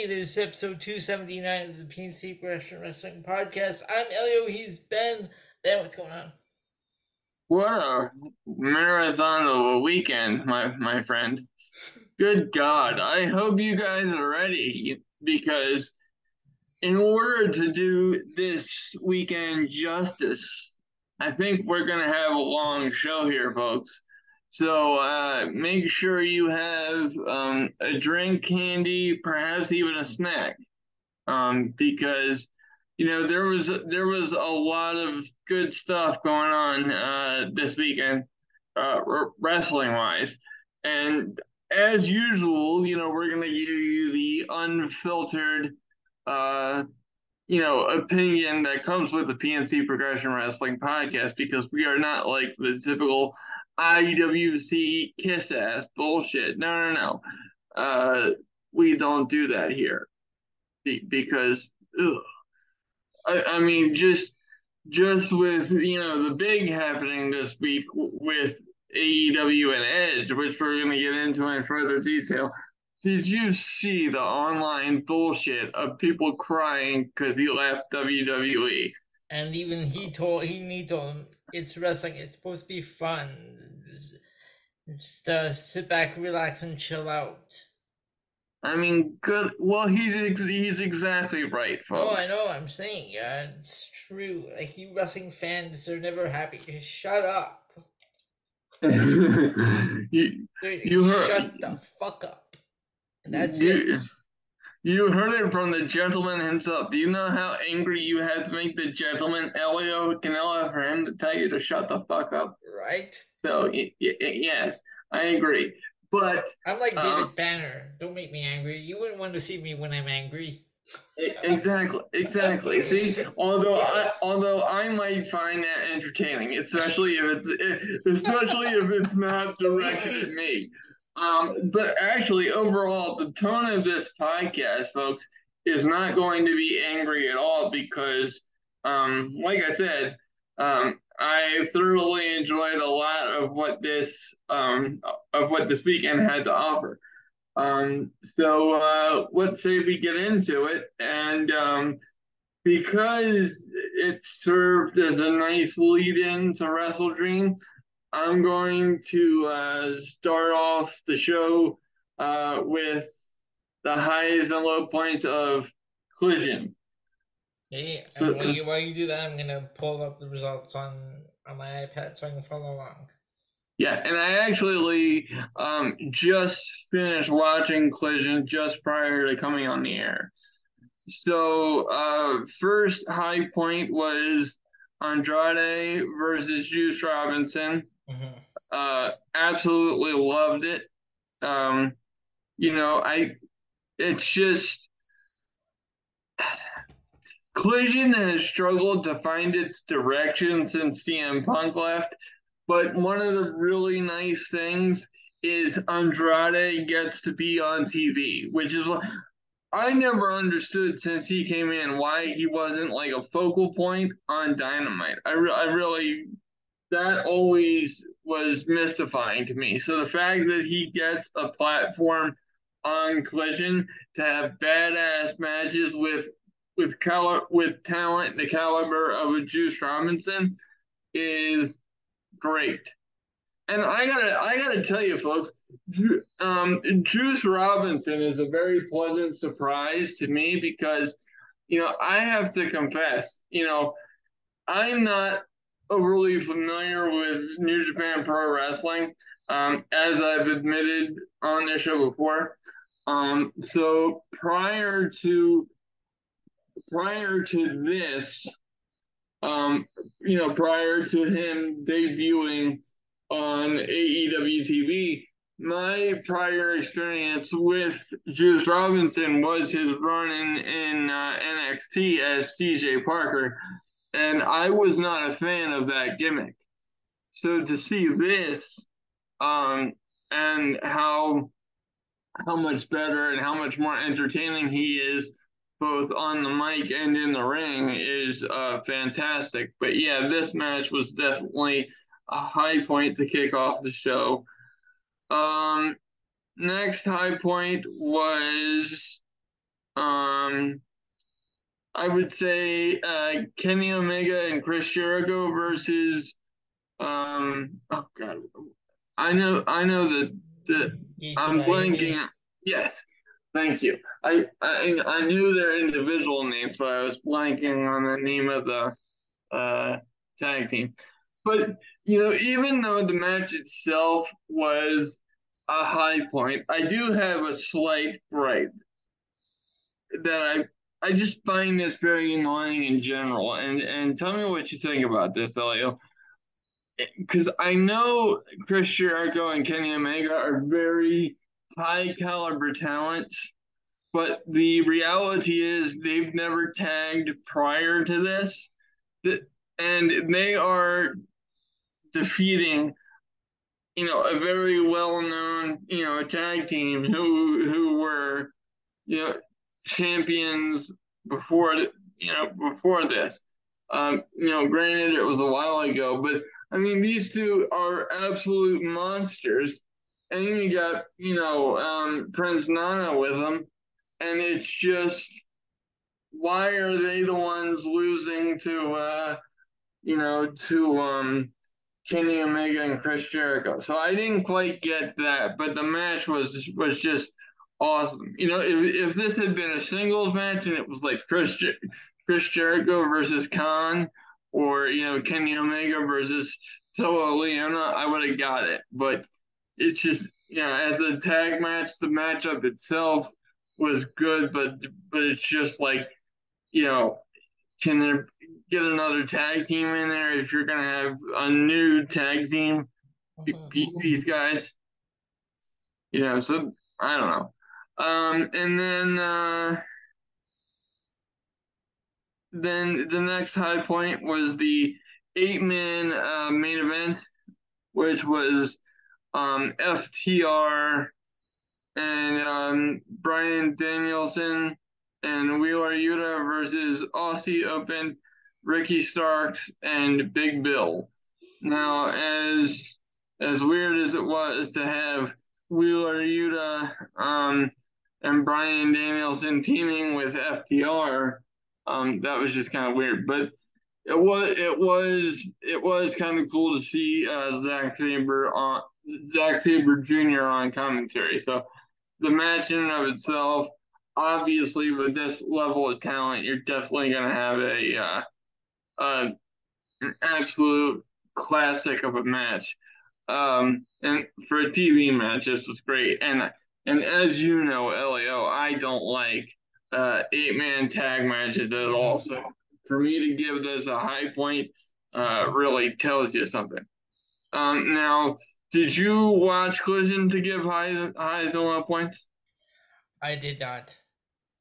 It is episode 279 of the PNC Progression Wrestling Podcast. I'm Elio, he's Ben. Ben, what's going on? What a marathon of a weekend, my, my friend. Good God. I hope you guys are ready because in order to do this weekend justice, I think we're going to have a long show here, folks. So uh, make sure you have um, a drink, candy, perhaps even a snack, um, because you know there was there was a lot of good stuff going on uh, this weekend, uh, wrestling wise, and as usual, you know we're gonna give you the unfiltered, uh, you know, opinion that comes with the PNC Progression Wrestling podcast because we are not like the typical IWC kiss ass bullshit. No, no, no. Uh, we don't do that here Be- because, ugh. I, I mean, just just with you know the big happening this week with AEW and Edge, which we're going to get into in further detail. Did you see the online bullshit of people crying because he left WWE? And even he told he, need him it's wrestling. It's supposed to be fun. Just uh, sit back, relax, and chill out. I mean, good. Well, he's he's exactly right, folks. Oh, I know. I'm saying, yeah, it's true. Like you wrestling fans, they're never happy. Just shut up. you, you heard, shut the fuck up. And that's you, it. You heard it from the gentleman himself. Do you know how angry you have to make the gentleman Elio Canella for him to tell you to shut the fuck up? Right. So y- y- yes, I agree. But I'm like David um, Banner. Don't make me angry. You wouldn't want to see me when I'm angry. exactly, exactly. See, although I, although I might find that entertaining, especially if it's especially if it's not directed at me. Um, but actually, overall, the tone of this podcast, folks, is not going to be angry at all because, um, like I said, um, I thoroughly enjoyed a lot of what this um, of what this weekend had to offer. Um, so uh, let's say we get into it, and um, because it served as a nice lead-in to WrestleDream, I'm going to uh, start off the show uh, with the highs and low points of Collision. Hey, so, while, you, while you do that, I'm gonna pull up the results on on my iPad so I can follow along. Yeah, and I actually um, just finished watching Collision just prior to coming on the air. So, uh, first high point was Andrade versus Juice Robinson. Uh, absolutely loved it. Um, you know, I it's just Collision has struggled to find its direction since CM Punk left, but one of the really nice things is Andrade gets to be on TV, which is I never understood since he came in why he wasn't like a focal point on Dynamite. I, re- I really that always was mystifying to me. So the fact that he gets a platform on Collision to have badass matches with with color with talent the caliber of a Juice Robinson is great. And I gotta I gotta tell you, folks, um, Juice Robinson is a very pleasant surprise to me because, you know, I have to confess, you know, I'm not overly familiar with New Japan Pro Wrestling, um, as I've admitted on this show before. Um, so prior to prior to this, um, you know, prior to him debuting on AEW TV, my prior experience with Juice Robinson was his run in, in uh, NXT as CJ Parker and I was not a fan of that gimmick. So to see this, um, and how how much better and how much more entertaining he is, both on the mic and in the ring, is uh, fantastic. But yeah, this match was definitely a high point to kick off the show. Um, next high point was Um, I would say uh, Kenny Omega and Chris Jericho versus um oh god. I know I know that the I'm blanking yes. Thank you. I, I I knew their individual names but I was blanking on the name of the uh tag team. But you know even though the match itself was a high point I do have a slight gripe that I I just find this very annoying in general. And and tell me what you think about this Elio. Because I know Chris Jericho and Kenny Omega are very high caliber talents, but the reality is they've never tagged prior to this, and they are defeating, you know, a very well known, you know, tag team who who were, you know, champions before, you know, before this. Um, you know, granted it was a while ago, but I mean, these two are absolute monsters. And you got, you know, um, Prince Nana with them. And it's just, why are they the ones losing to, uh, you know, to um, Kenny Omega and Chris Jericho? So I didn't quite get that, but the match was was just awesome. You know, if, if this had been a singles match and it was like Chris Chris Jericho versus Khan or you know Kenny Omega versus Toa Liona, I would have got it. But it's just you know as a tag match, the matchup itself was good, but but it's just like you know can there get another tag team in there if you're gonna have a new tag team beat these guys? You know, so I don't know. Um, and then uh, then the next high point was the eight man uh, main event, which was um, FTR and um, Bryan Danielson and Wheeler Yuta versus Aussie Open, Ricky Starks, and Big Bill. Now, as as weird as it was to have Wheeler Yuta um, and Bryan Danielson teaming with FTR, um, that was just kind of weird. But it was it was it was kind of cool to see uh, Zack Sabre on Zack Sabre Jr. on commentary. So the match in and of itself, obviously, with this level of talent, you're definitely going to have a uh, uh, an absolute classic of a match. Um, and for a TV match, this was great. And and as you know, Leo, I don't like uh, eight man tag matches at all. So for me to give this a high point uh, really tells you something. Um, now, did you watch Collision to give high highs and low points? I did not.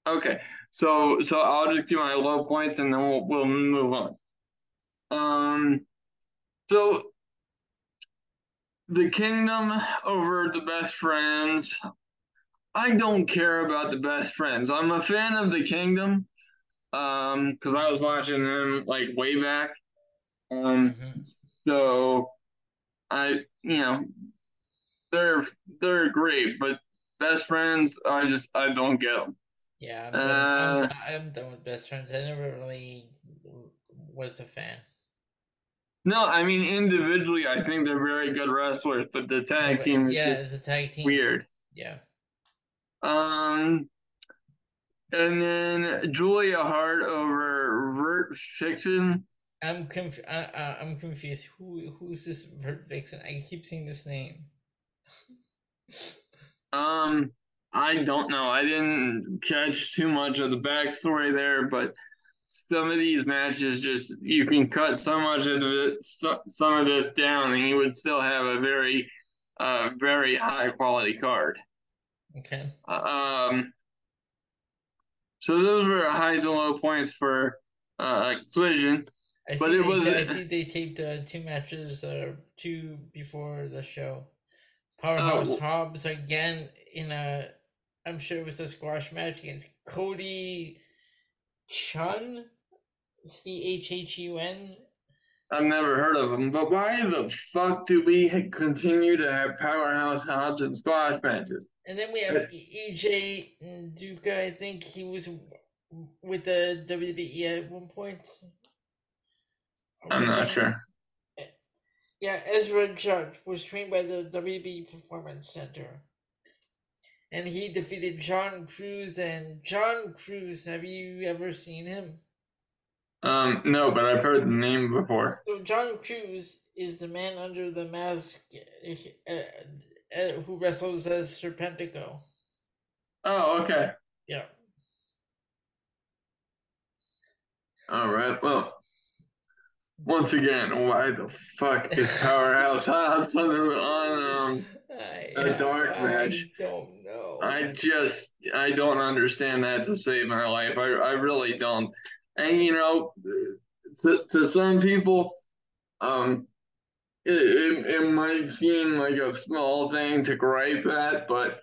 Okay, so so I'll just do my low points and then we'll we'll move on. Um, so the Kingdom over the Best Friends. I don't care about the Best Friends. I'm a fan of the Kingdom um because I was watching them like way back. Um, mm-hmm. so I you know they're they're great, but best friends I just I don't get them. Yeah, I'm, uh, I'm, I'm done with best friends. I never really was a fan. No, I mean individually, I think they're very good wrestlers, but the tag team, is yeah, it's a tag team. Weird. Yeah. Um, and then Julia Hart over Vert Vixen. I'm conf- I, I, I'm confused. Who who's this Vert Vixen? I keep seeing this name. um, I don't know. I didn't catch too much of the backstory there, but some of these matches just you can cut so much of it, so, some of this down, and you would still have a very, uh, very high quality card. Okay. Um so those were highs and low points for uh, Collision. I but it was. I see they taped uh, two matches, uh, two before the show. Powerhouse oh. Hobbs again in a, I'm sure it was a squash match against Cody Chun, C H H U N. I've never heard of them. But why the fuck do we continue to have powerhouse Hobbs and squash matches? And then we have EJ Nduka. I think he was with the WWE at one point. I'm not sure. Yeah, Ezra Judge was trained by the WWE Performance Center. And he defeated John Cruz. And John Cruz, have you ever seen him? Um, no, but I've heard the name before. So John Cruz is the man under the mask uh, uh, uh, who wrestles as Serpentico. Oh, okay. Yeah. All right. Well, once again, why the fuck is Powerhouse Hobbs on, on um, a dark match? I don't know. I just I don't understand that to save my life. I I really don't. And you know, to to some people, um, it, it, it might seem like a small thing to gripe at, but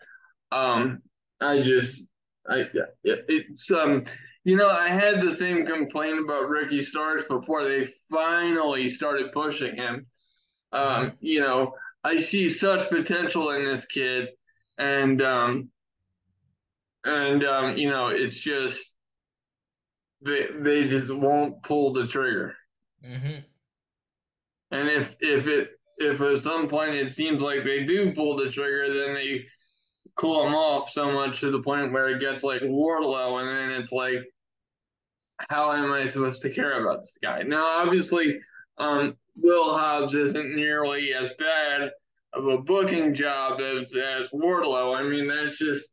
um, I just I it's um you know, I had the same complaint about Ricky Starks before they finally started pushing him. Um, you know, I see such potential in this kid, and um, and um, you know, it's just they they just won't pull the trigger. Mm-hmm. And if if it if at some point it seems like they do pull the trigger, then they cool them off so much to the point where it gets like Wardlow, and then it's like how am I supposed to care about this guy? Now, obviously, um, Will Hobbs isn't nearly as bad of a booking job as, as Wardlow. I mean, that's just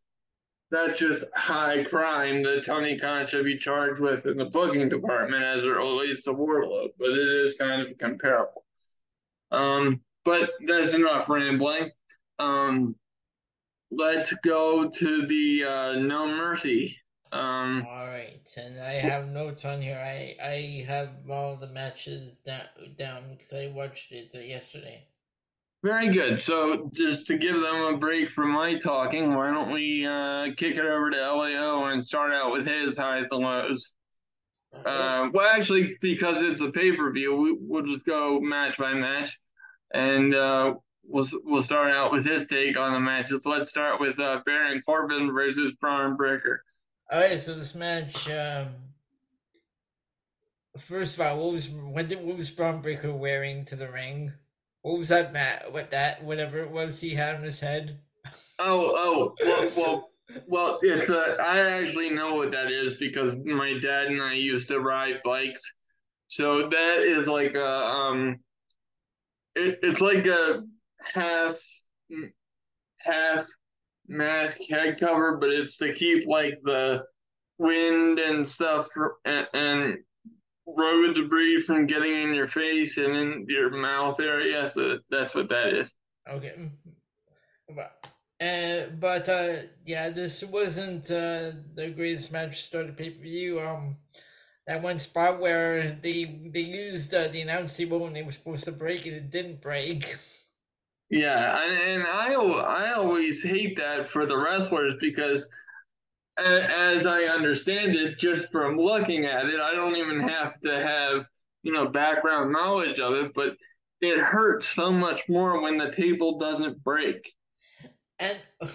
that's just high crime that Tony Khan should be charged with in the booking department as it relates to Wardlow. But it is kind of comparable. Um, but that's enough rambling. Um, let's go to the uh, No Mercy um, all right, and I have notes on here. I I have all the matches down down because I watched it yesterday. Very good. So just to give them a break from my talking, why don't we uh, kick it over to Elio and start out with his highs and lows? Uh, well, actually, because it's a pay per view, we, we'll just go match by match, and uh, we'll we'll start out with his take on the matches. Let's start with uh, Baron Corbin versus Bron Breakker. All right, so this match. Um, first of all, what was what did what was Bron Breakker wearing to the ring? What was that Matt? What that whatever it was he had on his head? Oh, oh, well, well, well it's a. I actually know what that is because my dad and I used to ride bikes. So that is like a um. It, it's like a half half mask head cover, but it's to keep like the wind and stuff and, and road debris from getting in your face and in your mouth area. So that's what that is. Okay. But, uh, but uh, yeah, this wasn't uh, the greatest match to start a pay per view. Um, that one spot where they they used uh, the announce table when they were supposed to break it, it didn't break. Yeah, and, and I I always hate that for the wrestlers because as I understand it, just from looking at it, I don't even have to have you know background knowledge of it, but it hurts so much more when the table doesn't break. And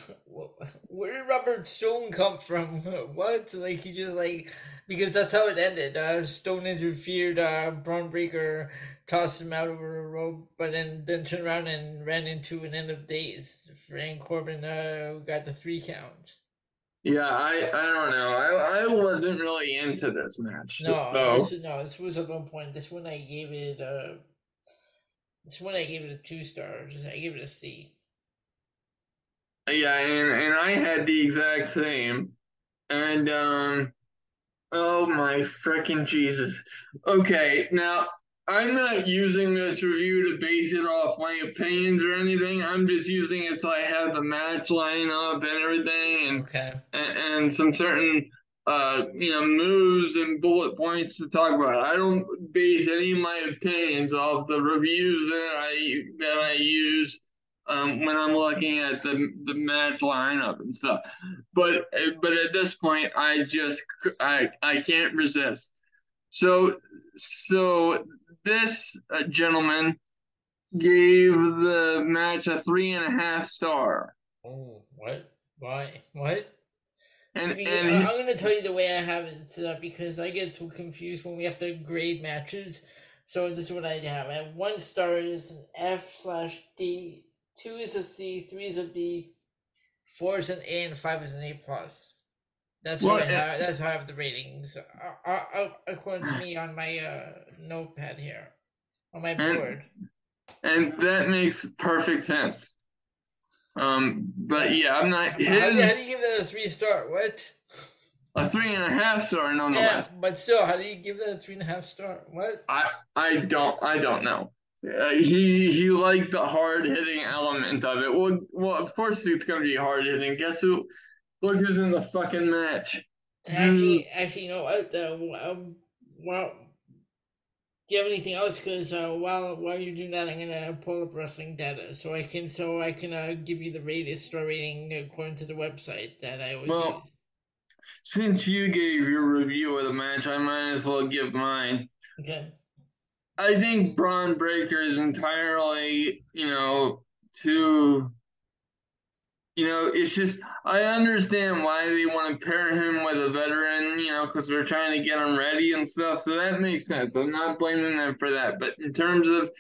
where did Robert Stone come from? What? Like he just like because that's how it ended. Uh, Stone interfered. Uh, Bron Breakker tossed him out over a rope, but then then turned around and ran into an end of days. Frank Corbin uh, got the three count. Yeah, I I don't know. I I wasn't really into this match. No, so. this, no, this was at one point. This one I gave it. Uh, this one I gave it a two stars. I gave it a C. Yeah, and and I had the exact same, and um, oh my freaking Jesus. Okay, now I'm not using this review to base it off my opinions or anything. I'm just using it so I have the match lineup and everything, and okay. and, and some certain uh you know moves and bullet points to talk about. I don't base any of my opinions off the reviews that I that I use um, when I'm looking at the the match lineup and stuff. But but at this point, I just I I can't resist. So, so this uh, gentleman gave the match a three and a half star. Oh, what? Why? What? And, See, and I'm gonna tell you the way I have it set up because I get so confused when we have to grade matches. So this is what I have. At one star is an F slash D, two is a C, three is a B, four is an A, and five is an A plus. That's how Well, have. That's how I have the ratings. Uh, uh, uh, according to me on my uh, notepad here, on my board. and that makes perfect sense. Um, but yeah, I'm not How do, you- how do you give that a three star? What? a three and a half star Yeah, nonetheless. but still, how do you give that a three and a half star? What? I I don't I don't know. Uh, he he liked the hard hitting element of it. Well, well, of course it's gonna be hard hitting. Guess who? Look who's in the fucking match. Actually, actually, you know what? Uh, um, well, do you have anything else? Because uh, while while you're doing that, I'm gonna pull up wrestling data so I can so I can uh, give you the rated star rating according to the website that I always Well- use. Since you gave your review of the match, I might as well give mine. Okay. I think Bron Breakker is entirely, you know, too. You know, it's just I understand why they want to pair him with a veteran, you know, because they're trying to get him ready and stuff. So that makes sense. I'm not blaming them for that. But in terms of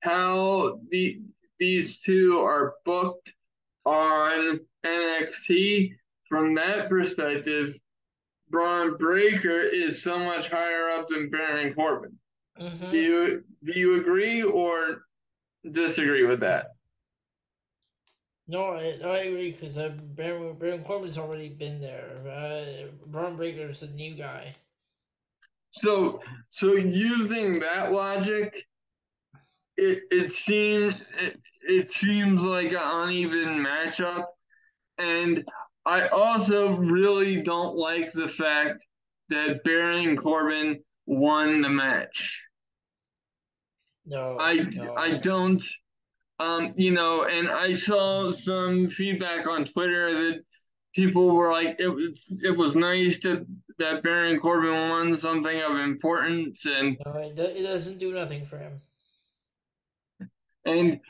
how the these two are booked on NXT, from that perspective, Bron Breakker is so much higher up than Baron Corbin. Do Mm-hmm. you do you agree or disagree with that? No, I, I agree because uh, Baron, Baron Corbin's already been there. Uh, Bron Breakker is a new guy. So so using that logic, it it seems it, it seems like an uneven matchup, and I also really don't like the fact that Baron Corbin won the match. No, I no. I don't um you know and I saw some feedback on Twitter that people were like it was it was nice that that Baron Corbin won something of importance and No, it, it doesn't do nothing for him. and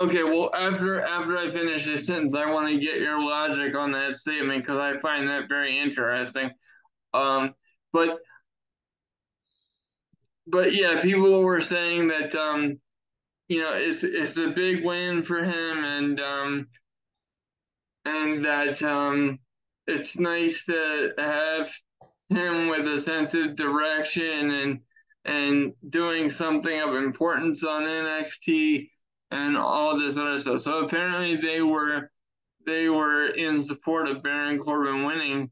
okay well after after I finish this sentence I want to get your logic on that statement because I find that very interesting um but but yeah people were saying that um you know, it's it's a big win for him, and um, and that um, it's nice to have him with a sense of direction and and doing something of importance on NXT and all this other stuff. So apparently they were they were in support of Baron Corbin winning.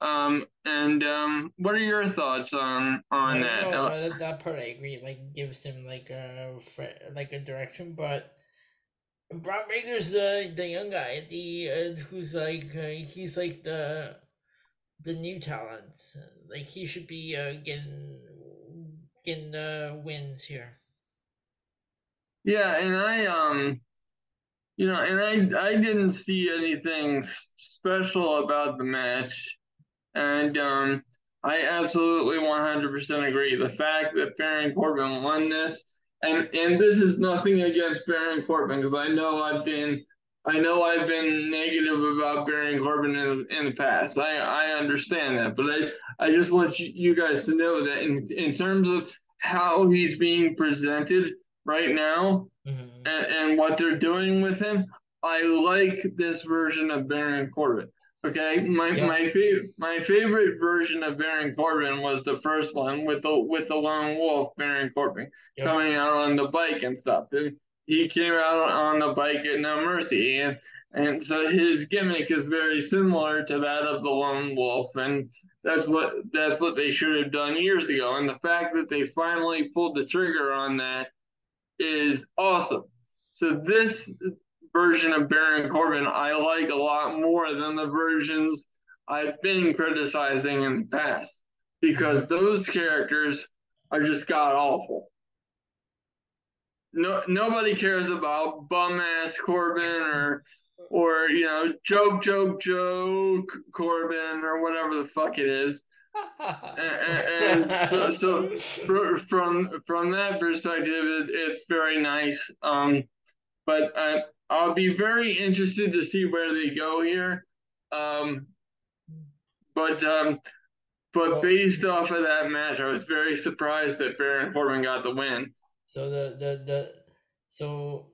Um, and um, what are your thoughts on on No, that? no, uh, that, part I agree. Like gives him like a like a direction, but Bron Breakker's the the young guy, the uh, who's like uh, he's like the the new talent. Like he should be uh, getting getting the wins here. Yeah, and I um you know, and I I didn't see anything special about the match. And um I absolutely 100% agree. The fact that Baron Corbin won this and and this is nothing against Baron Corbin because I know I've been I know I've been negative about Baron Corbin in, in the past. I I understand that, but I I just want you, guys to know that in in terms of how he's being presented right now Mm-hmm. and, and what they're doing with him, I like this version of Baron Corbin. Okay, my my favorite my favorite version of Baron Corbin was the first one with the with the lone wolf Baron Corbin Yep. coming out on the bike and stuff. And he came out on the bike at No Mercy, and and so his gimmick is very similar to that of the lone wolf, and that's what that's what they should have done years ago. And the fact that they finally pulled the trigger on that is awesome. So this version of Baron Corbin I like a lot more than the versions I've been criticizing in the past because those characters are just god awful. No, nobody cares about bum ass Corbin or or you know joke joke joke Corbin or whatever the fuck it is. and, and so, so from from that perspective, it, it's very nice. Um, but I, I'll be very interested to see where they go here. Um, but um, but so, based off of that match, I was very surprised that Baron Corbin got the win. So the the the so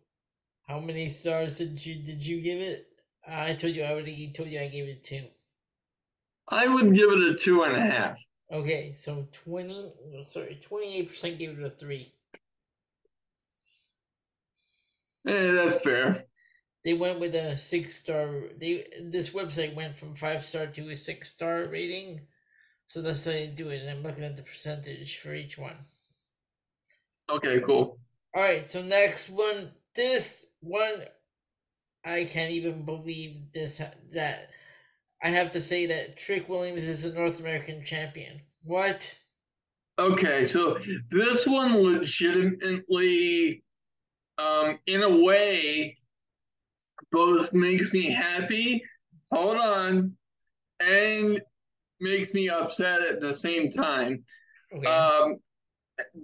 how many stars did you did you give it? I told you I would. already told you I gave it two. I would give it a two and a half. Okay, so twenty sorry, twenty eight percent gave it a three. Yeah, that's fair. They went with a six star. They this website went from five star to a six star rating, so that's how they do it. And I'm looking at the percentage for each one. Okay, cool. All right, so next one. This one, I can't even believe this that I have to say that Trick Williams is a North American champion. What? Okay, so this one legitimately um, in a way, both makes me happy, hold on, and makes me upset at the same time. Okay. Um,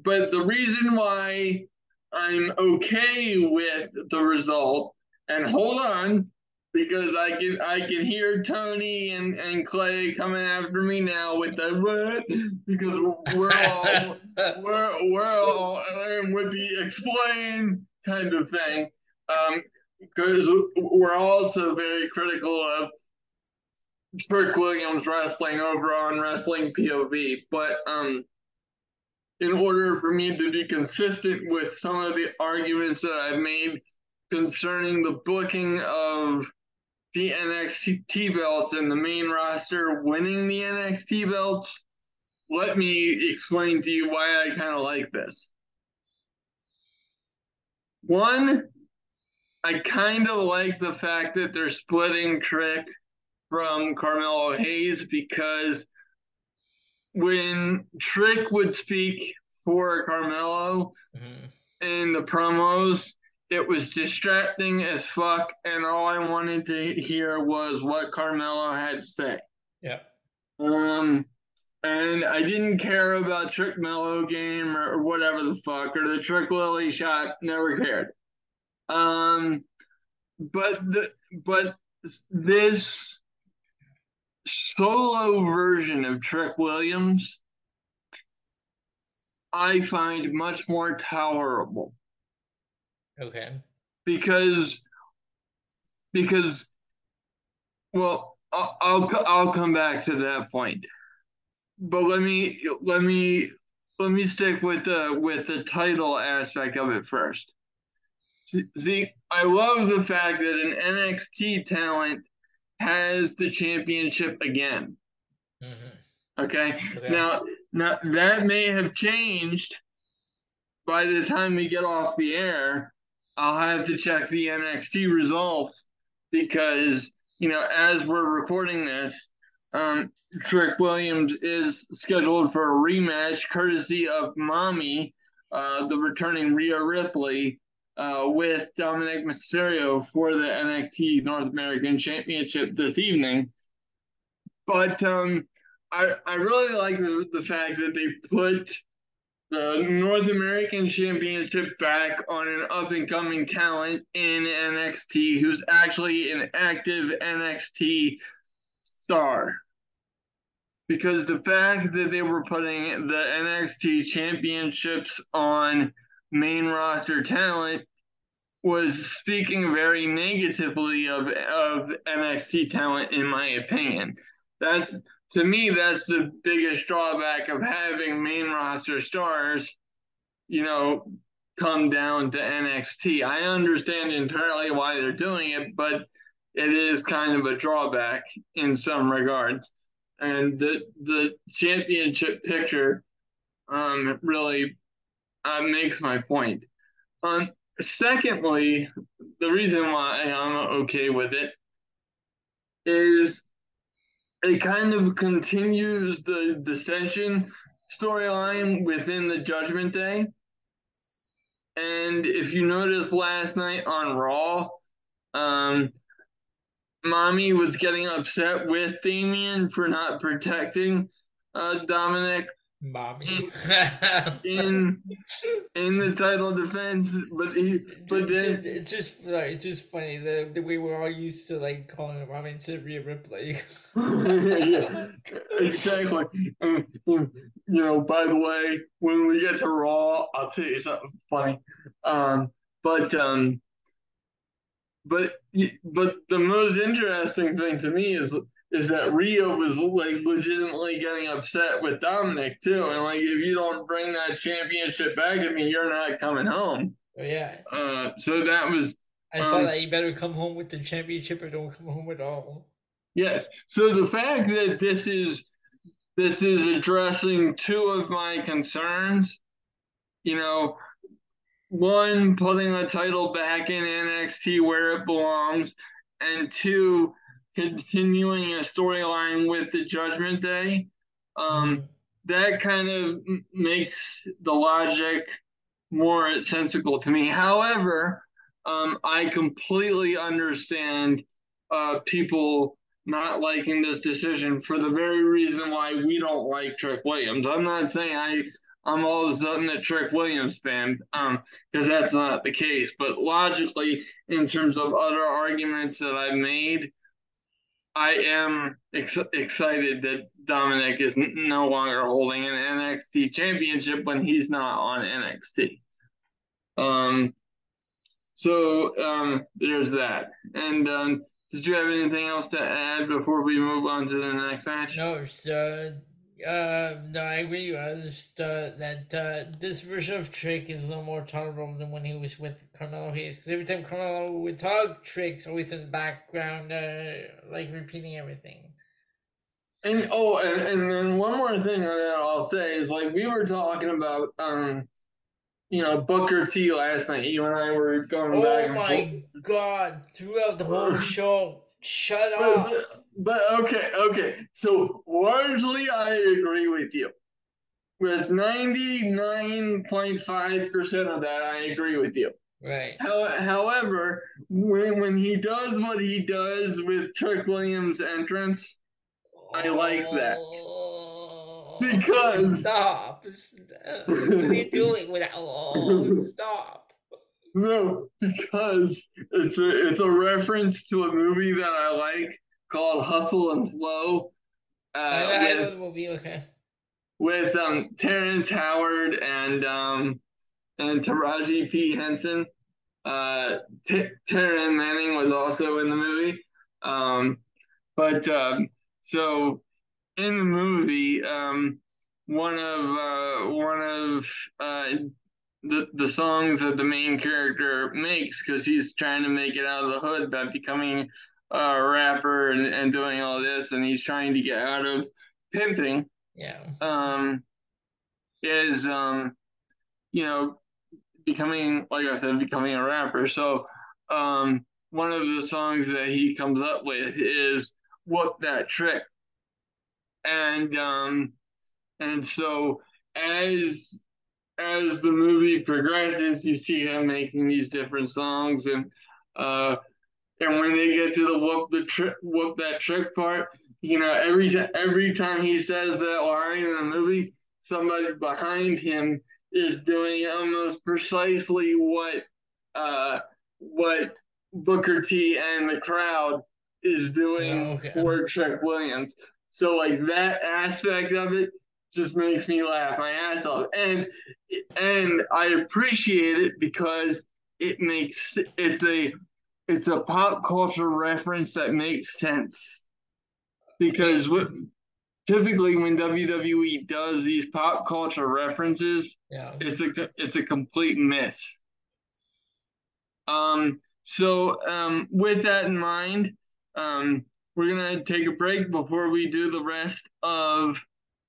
but the reason why I'm okay with the result, and hold on, because I can I can hear Tony and, and Clay coming after me now with the what because we're all we're we're all with the explain kind of thing. Um, because we're also very critical of Trick Williams wrestling over on Wrestling POV. But um, in order for me to be consistent with some of the arguments that I've made concerning the booking of the NXT belts and the main roster winning the NXT belts, let me explain to you why I kind of like this. One, I kind of like the fact that they're splitting Trick from Carmelo Hayes because when Trick would speak for Carmelo mm-hmm. in the promos, it was distracting as fuck, and all I wanted to hear was what Carmelo had to say. Yeah. Um, and I didn't care about Trick Mello game or, or, whatever the fuck or the Trick Willie shot. Never cared. Um, but the but this solo version of Trick Williams, I find much more tolerable. Okay. Because because well, I'll, I'll I'll come back to that point but let me let me let me stick with the with the title aspect of it first. See, I love the fact that an NXT talent has the championship again. Mm-hmm. Okay? okay. Now, now that may have changed by the time we get off the air. I'll have to check the NXT results because you know as we're recording this, um, Trick Williams is scheduled for a rematch courtesy of Mommy, uh, the returning Rhea Ripley, uh, with Dominik Mysterio for the NXT North American Championship this evening. But um, I, I really like the, the fact that they put the North American Championship back on an up and coming talent in NXT who's actually an active NXT star because the fact that they were putting the NXT championships on main roster talent was speaking very negatively of of NXT talent in my opinion. That's to me that's the biggest drawback of having main roster stars, you know, come down to NXT. I understand entirely why they're doing it, but it is kind of a drawback in some regards and the the championship picture um, really uh, makes my point. Um, secondly, the reason why I'm okay with it is it kind of continues the dissension storyline within the Judgment Day. And if you noticed last night on Raw, um, mommy was getting upset with Damian for not protecting uh, Dominik Mommy. in in the title defense, but he but then it's just like it's just funny the the way we're all used to like calling her mommy instead of Rhea Ripley. yeah, exactly. You know, by the way, when we get to Raw, I'll tell you something funny. Um, but um, but but the most interesting thing to me is is that Rhea was like legitimately getting upset with Dominik too, and like if you don't bring that championship back to me, you're not coming home. Oh, yeah. Uh, so that was. I saw um, that you better come home with the championship or don't come home at all. Yes. So the fact that this is this is addressing two of my concerns, you know, one putting the title back in NXT where it belongs, and two continuing a storyline with the Judgment Day. Um, mm-hmm. That kind of makes the logic more sensical to me. However, um, I completely understand uh, people not liking this decision for the very reason why we don't like Trick Williams. I'm not saying I I'm all of a sudden a Trick Williams fan, um, because that's not the case. But logically, in terms of other arguments that I've made, I am ex- excited that Dominik is n- no longer holding an NXT championship when he's not on NXT. Um, so um, there's that. And um, did you have anything else to add before we move on to the next match? No, uh, uh, no, I agree. I just uh, that uh, this version of Trick is a little more tolerable than when he was with Carmelo Hayes. Because every time Carmelo would talk, Trick's always in the background, uh, like repeating everything. And oh, and, and then one more thing that I'll say is like we were talking about, um, you know, Booker T last night. You and I were going oh back. Oh my god! Throughout the whole show, shut up. But, okay, okay. So largely, I agree with you. With ninety nine point five percent of that, I agree with you. Right. How, however, when when he does what he does with Trick Williams' entrance, I like that. Oh, because stop. what are you doing with that? Oh, stop. No, because it's a it's a reference to a movie that I like called Hustle and Flow. Uh, I the movie. Okay. With um Terrence Howard and um and Taraji P Henson. Uh, T- Taryn Manning was also in the movie. Um, but um, so in the movie, um, one of uh, one of uh, the the songs that the main character makes because he's trying to make it out of the hood by becoming a rapper and, and doing all this, and he's trying to get out of pimping. Yeah. Um, is um, you know, becoming like I said, becoming a rapper. So, um, one of the songs that he comes up with is "Whoop That Trick," and um, and so as as the movie progresses, you see him making these different songs, and uh, and when they get to the whoop the trick, whoop that trick part, you know, every time every time he says that line in the movie, somebody behind him is doing almost precisely what uh what Booker T and the crowd is doing oh, okay. for Trick Williams. So like that aspect of it just makes me laugh my ass off, and and I appreciate it because it makes it's a it's a pop culture reference that makes sense because what typically when WWE does these pop culture references, yeah. it's a it's a complete miss. Um, so um, with that in mind, um, we're gonna take a break before we do the rest of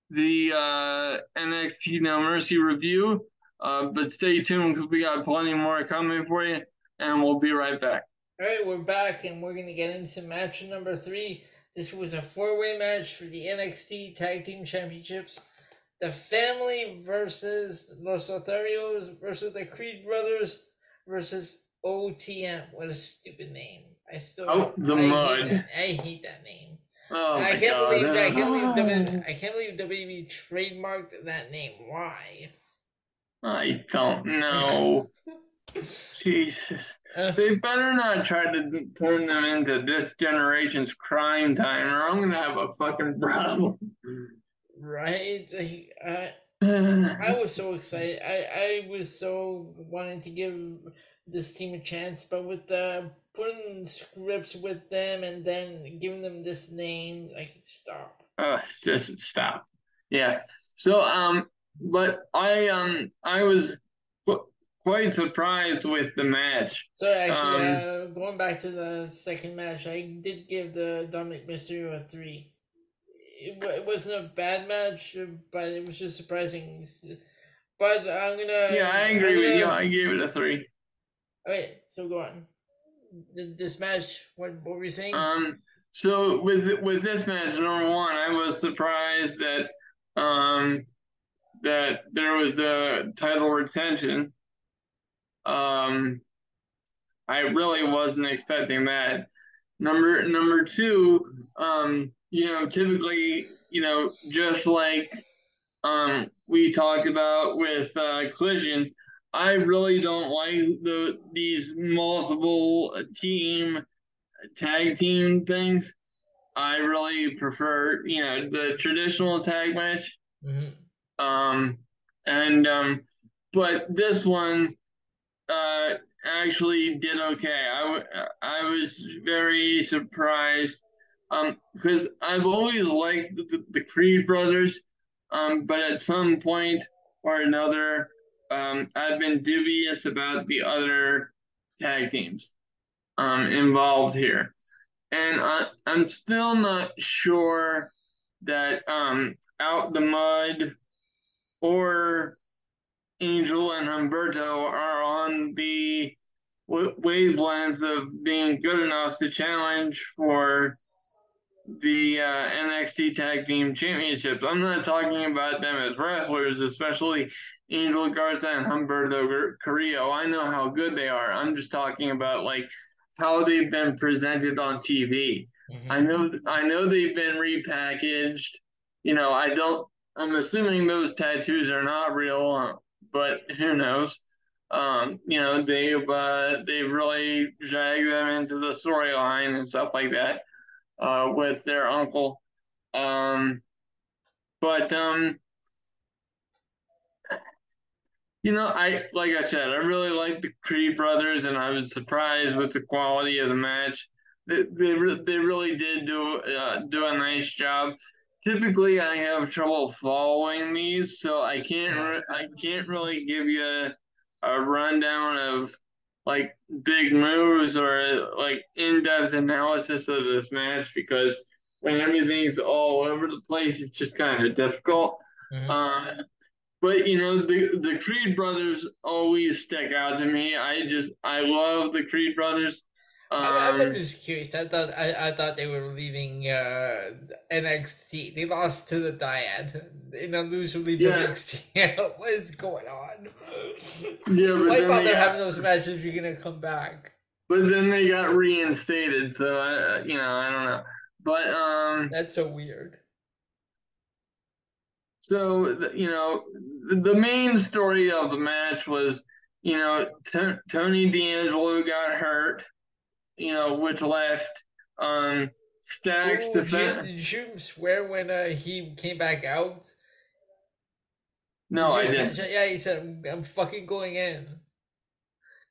the uh, NXT No Mercy review. Uh, but stay tuned because we got plenty more coming for you, and we'll be right back. All right, we're back, and we're gonna get into match number three. This was a four-way match for the NXT Tag Team Championships. The Family versus Los Lotharios versus the Creed Brothers versus OTM. What a stupid name! I still oh the I mud. Hate that, I hate that name. Oh I can't God. believe I can't believe WWE, I can't believe WWE trademarked that name. Why? I don't know. Jesus. They better not try to turn them into this generation's Cryme Tyme, or I'm gonna have a fucking problem. right? I I was so excited. I I was so wanting to give this team a chance, but with the putting scripts with them and then giving them this name, like stop. uh, just stop. Yeah. So um, but I um I was quite surprised with the match. So actually, Um, uh, going back to the second match, I did give the Dominik Mysterio a three. It, it wasn't a bad match, but it was just surprising. But I'm gonna. Yeah, I agree with you. I gave it a three. Okay, so go on. Th- This match, what what were you saying? Um, so with with this match, number one, I was surprised that um that there was a title retention. Um, I really wasn't expecting that. Number number two, um, you know, typically, you know, just like um we talked about with uh, Collision, I really don't like the these multiple team tag team things. I really prefer, you know, the traditional tag match. Mhm. Um, and um, but this one uh actually did okay. I, w- I was very surprised um because I've always liked the, the Creed brothers um but at some point or another um I've been dubious about the other tag teams um involved here. And I, I'm still not sure that um out the mud or Angel and Humberto are on the w- wavelength of being good enough to challenge for the uh, NXT Tag Team Championships. I'm not talking about them as wrestlers, especially Angel Garza and Humberto Carrillo. I know how good they are. I'm just talking about like how they've been presented on TV. Mhm. I know I know they've been repackaged. You know, I don't I'm assuming those tattoos are not real, but who knows? Um, you know, they've uh, they've really dragged them into the storyline and stuff like that uh, with their uncle. Um, but um, you know, I like I said, I really like the Creed brothers, and I was surprised with the quality of the match. They they, they really did do uh, do a nice job. Typically, I have trouble following these, so I can't re- I can't really give you a, rundown of like big moves or like in depth analysis of this match because when everything's all over the place, it's just kind of difficult. Mhm. Um, but you know, the the Creed brothers always stick out to me. I just I love the Creed brothers. I, I'm Um, just curious. I thought I, I thought they were leaving uh, NXT. They lost to the Dyad. You know, loser leaves Yeah. NXT. what is going on? yeah, but Why bother they having those matches if you're gonna come back? but then they got reinstated. So I, you know, I don't know. But um, That's so weird. so you know, the, the main story of the match was, you know, T- Tony D'Angelo got hurt. You know, which left um Stacks Ooh, to did, you, did you swear when uh, he came back out? No, I Did you- didn't. Yeah, he said, "I'm, I'm fucking going in."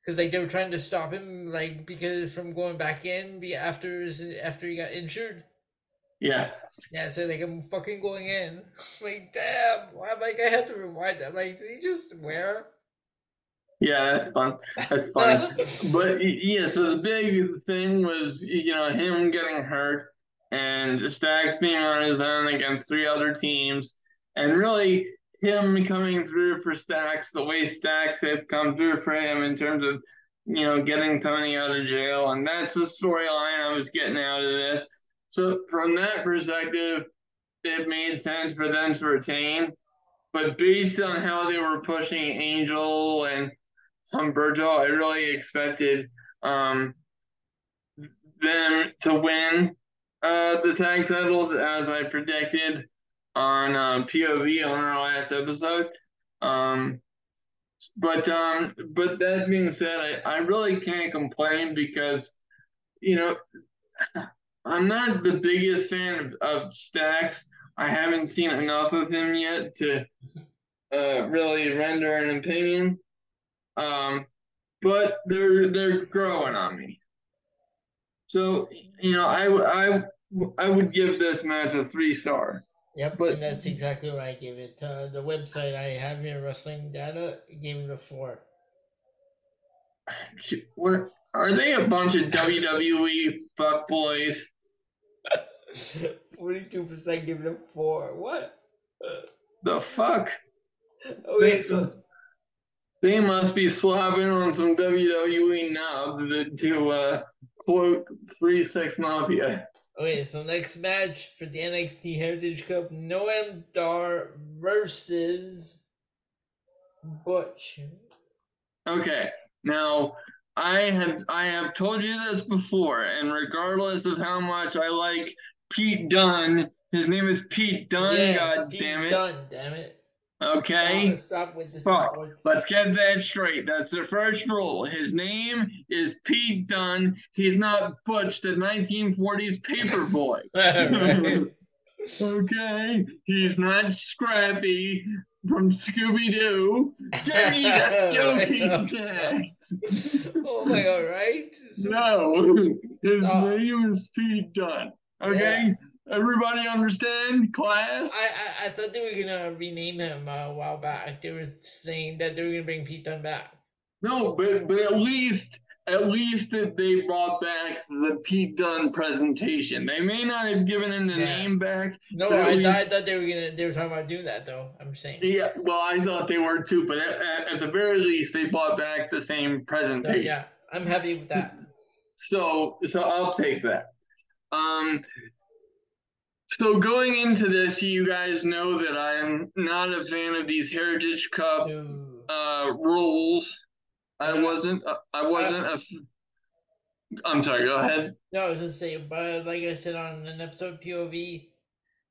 Because like they were trying to stop him, like because from going back in, be after his, after he got injured. Yeah. Yeah, so like I'm fucking going in. Like damn, I'm like I have to rewind that. Like did he just swear? Yeah, that's fun. That's fun. but yeah, so the big thing was you know him getting hurt and Stacks being on his own against three other teams, and really him coming through for Stacks the way Stacks had come through for him in terms of you know getting Tony out of jail, and that's the storyline I was getting out of this. So from that perspective, it made sense for them to retain. But based on how they were pushing Angel and Humberto, I really expected um, them to win. uh, the tag titles as I predicted on uh, POV on our last episode. Um, but um, but that being said, I, I really can't complain because you know I'm not the biggest fan of, of Stacks. I haven't seen enough of him yet to uh, really render an opinion. Um, but they're they're growing on me. So you know, I I I would give this match a three star. Yep, but and that's exactly what I gave it. Uh, the website I have here, Wrestling Data, gave it a four. What are they? A bunch of WWE fuck boys. Forty-two percent give it a four. What? The fuck? Okay, so they must be slobbing on some WWE knobs to uh, quote Three Six Mafia. Okay, so next match for the NXT Heritage Cup, Noam Dar versus Butch. Okay, now I have I have told you this before, and regardless of how much I like Pete Dunne, his name is Pete Dunne. Yes, God Pete damn it! Dunne, damn it. Okay. Stop with this. Fuck. Let's get that straight. That's the first rule. His name is Pete Dunne. He's not Butch, the 1940s paperboy. okay. He's not Scrappy from Scooby Doo. Jimmy, that's Scooby Oh my god, right? No. His oh. name is Pete Dunne. Okay? Yeah. Everybody understand class? I, I, I thought they were gonna rename him uh, a while back. They were saying that they were gonna bring Pete Dunne back. No, but but at least at least that they brought back the Pete Dunne presentation. They may not have given him the yeah. name back. No, I, least, thought, I thought they were gonna they were talking about doing that though. I'm saying. Yeah, well, I thought they were too, but at, at the very least, they brought back the same presentation. yeah, I'm happy with that. So so I'll take that. Um, so going into this, you guys know that I'm not a fan of these Heritage Cup uh, rules. I wasn't. Uh, I wasn't uh, a. I'm sorry. Go ahead. No, I was just saying, but like I said on an episode POV,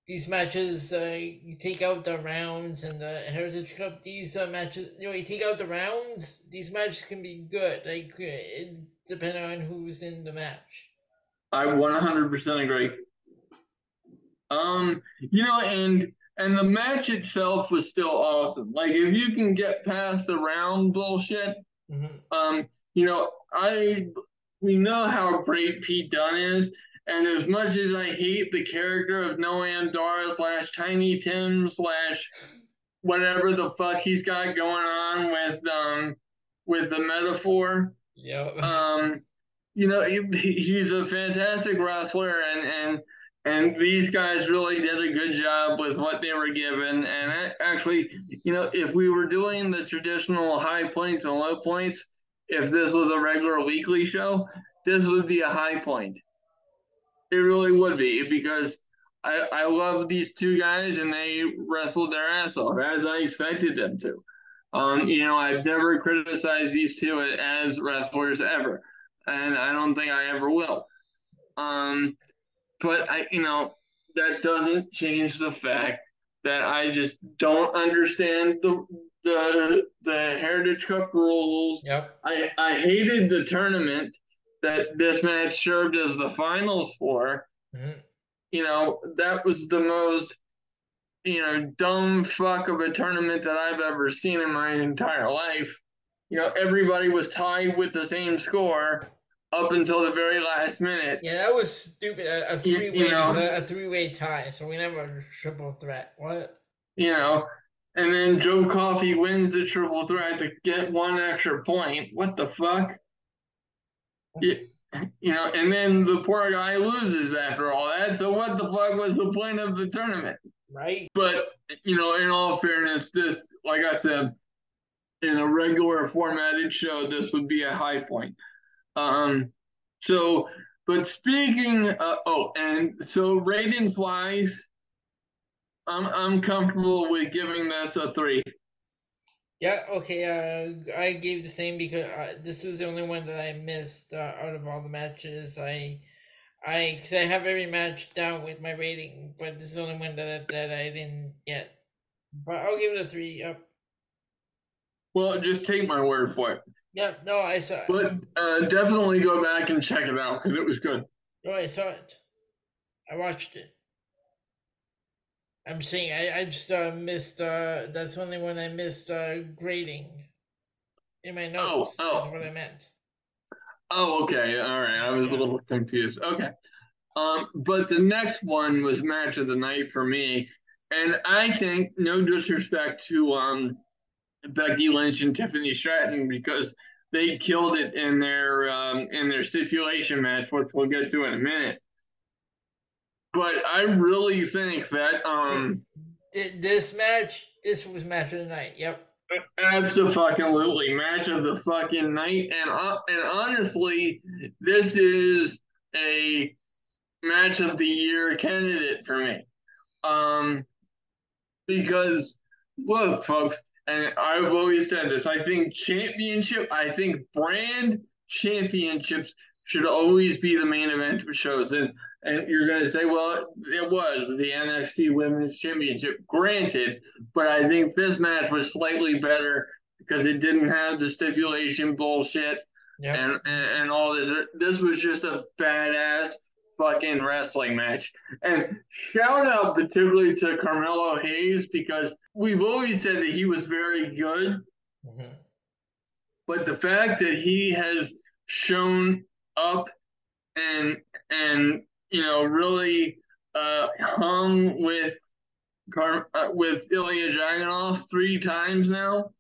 these matches, uh, you take out the rounds and the Heritage Cup. These uh, matches, you know, you take out the rounds. These matches can be good, like it, depending on who's in the match. I 100% agree. Um, you know, and and the match itself was still awesome. Like if you can get past the round bullshit, mm-hmm. um, you know, I we know how great Pete Dunne is, and as much as I hate the character of Noam Dar slash Tiny Tim slash whatever the fuck he's got going on with um with the Meta-Four. Yeah. Um, you know, he, he's a fantastic wrestler, and and and these guys really did a good job with what they were given. And actually, you know, if we were doing the traditional high points and low points, if this was a regular weekly show, this would be a high point. It really would be because I, I love these two guys and they wrestled their ass off as I expected them to. Um, you know, I've never criticized these two as wrestlers ever, and I don't think I ever will. Um, but I, you know, that doesn't change the fact that I just don't understand the the the Heritage Cup rules. Yep. I I hated the tournament that this match served as the finals for. Mm-hmm. You know, that was the most you know dumb fuck of a tournament that I've ever seen in my entire life. You know, everybody was tied with the same score up until the very last minute. Yeah, that was stupid. A, a three way, you know, a, three way tie. So we never a triple threat. What? You know, and then Joe Coffey wins the triple threat to get one extra point. What the fuck? Yeah, you know, and then the poor guy loses after all that. So what the fuck was the point of the tournament? Right. But you know, in all fairness, this, like I said, in a regular formatted show, this would be a high point. Um, so, but speaking, uh, oh, and so ratings wise, I'm I'm comfortable with giving this a three. Yeah. Okay. Uh, I gave the same because uh, this is the only one that I missed uh, out of all the matches. I I because I have every match down with my rating, but this is the only one that that I didn't yet. But I'll give it a three. Yep. Well, just take my word for it. Yep. No, I saw. But uh, definitely go back and check it out because it was good. No, I saw it. I watched it. I'm saying I, I just uh, missed. Uh, that's the only one I missed uh, grading in my notes. Oh, oh. That's what I meant. Oh, okay. All right. I was a little confused. Okay. Um, but the next one was match of the night for me, and I think no disrespect to um Becky Lynch and Tiffany Stratton because they killed it in their um, in their stipulation match, which we'll get to in a minute. But I really think that um, this match, this was match of the night. Yep. Absolutely, match of the fucking night, and uh, and honestly, this is a match of the year candidate for me. Um, because look, folks, and I've always said this. I think championship, I think brand championships should always be the main event of shows. And and you're going to say, well, it was the NXT Women's Championship, granted, but I think this match was slightly better because it didn't have the stipulation bullshit yep. and, and and all this. This was just a badass fucking wrestling match. And shout out particularly to Carmelo Hayes because we've always said that he was very good. Mm-hmm. But the fact that he has shown up and and you know really uh, hung with Car- uh, with Ilya Dragunov three times now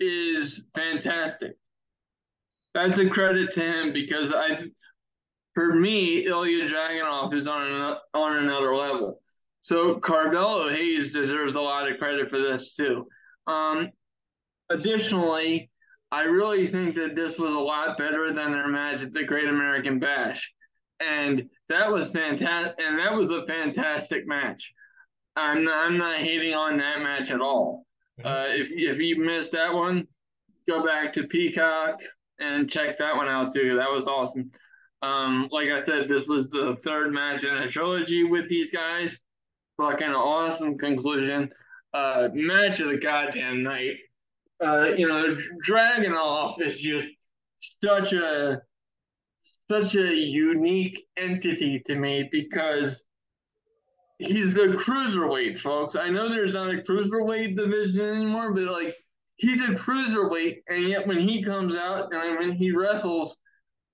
is fantastic. That's a credit to him because I for me, Ilya Dragunov is on an, on another level. So Carmelo Hayes deserves a lot of credit for this too. Um, additionally, I really think that this was a lot better than their match at the Great American Bash, and that was fantastic. And that was a fantastic match. I'm not, I'm not hating on that match at all. Mm-hmm. Uh, if if you missed that one, go back to Peacock and check that one out too. That was awesome. Um, like I said, this was the third match in a trilogy with these guys. Fucking awesome conclusion. Uh, match of the goddamn night. Uh, you know, Dragunov is just such a such a unique entity to me because he's the cruiserweight, folks. I know there's not a cruiserweight division anymore, but like he's a cruiserweight, and yet when he comes out and when he wrestles,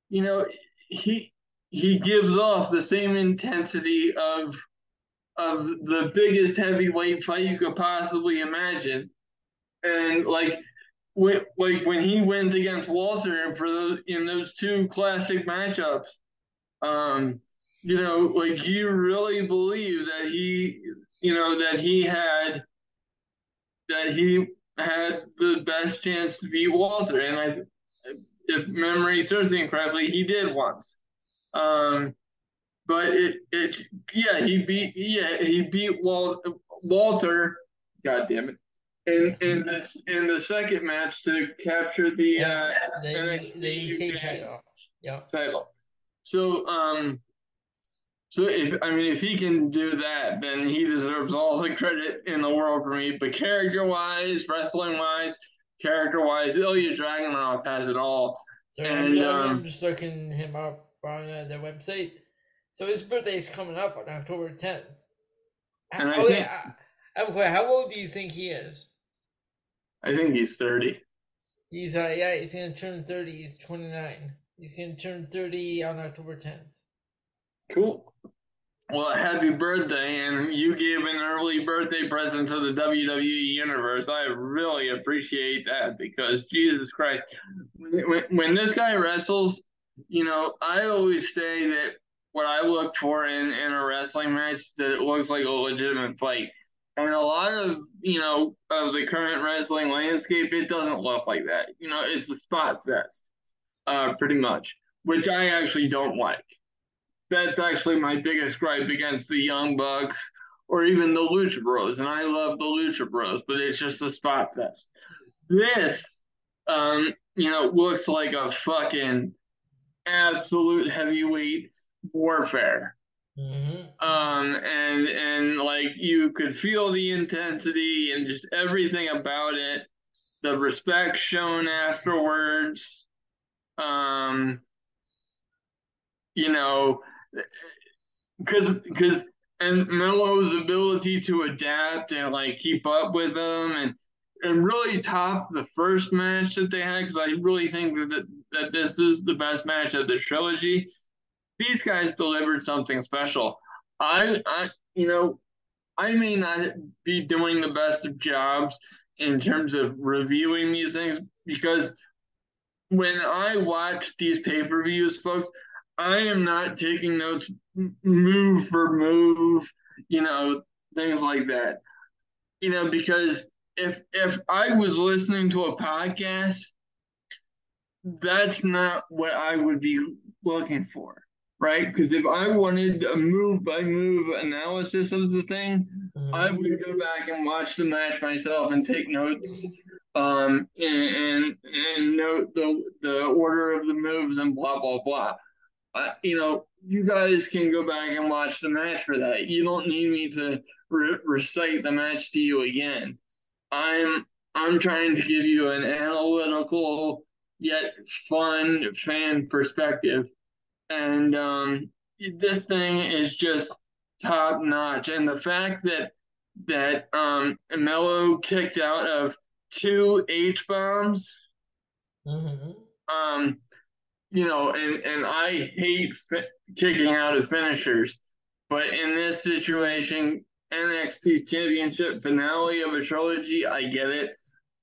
you know, he he gives off the same intensity of of the biggest heavyweight fight you could possibly imagine, and like when like when he wins against Walter for those in those two classic matchups, um, you know, like you really believe that he, you know, that he had that he had the best chance to beat Walter, and I if memory serves me correctly, he did once. Um, but it, it, yeah, he beat, yeah, he beat Wal, Walter. God damn it! In in this in the second match to capture the yeah, uh, the, the UK title. Yeah. Title. So um, so if I mean if he can do that, then he deserves all the credit in the world for me. But character wise, wrestling wise, character wise, Ilya Dragunov has it all. So and, I'm, um, I'm just looking him up on uh, their website. So his birthday is coming up on October 10th. How, oh, think, yeah. I'm How old do you think he is? I think he's 30. He's uh yeah, he's gonna turn 30. He's 29. He's gonna turn 30 on October 10th. Cool. Well, happy birthday, and you gave an early birthday present to the WWE Universe. I really appreciate that because Jesus Christ, when, when this guy wrestles, you know, I always say that what I look for in, in a wrestling match is that it looks like a legitimate fight. And a lot of, you know, of the current wrestling landscape, it doesn't look like that. You know, it's a spot fest, uh, pretty much, which I actually don't like that's actually my biggest gripe against the Young Bucks or even the Lucha Bros. And I love the Lucha Bros, but it's just a spot fest. This, um, you know, looks like a fucking absolute heavyweight warfare. Mm-hmm. Um, and and like you could feel the intensity and just everything about it, the respect shown afterwards. Um, you know, because because and Melo's ability to adapt and like keep up with them and and really top the first match that they had because I really think that that this is the best match of the trilogy. These guys delivered something special. I I you know I may not be doing the best of jobs in terms of reviewing these things because when I watch these pay per views, folks, I am not taking notes move for move, you know, things like that. You know, because if if I was listening to a podcast, that's not what I would be looking for, right? Because if I wanted a move by move analysis of the thing, mm-hmm. I would go back and watch the match myself and take notes, um, and, and and note the the order of the moves and blah blah blah. Uh, you know, you guys can go back and watch the match for that. You don't need me to re- recite the match to you again. I'm I'm trying to give you an analytical yet fun fan perspective, and um, this thing is just top notch. And the fact that that um, Melo kicked out of two H bombs, mm-hmm. um, you know, and and I hate fi- kicking out of finishers, but in this situation, NXT Championship finale of a trilogy, I get it.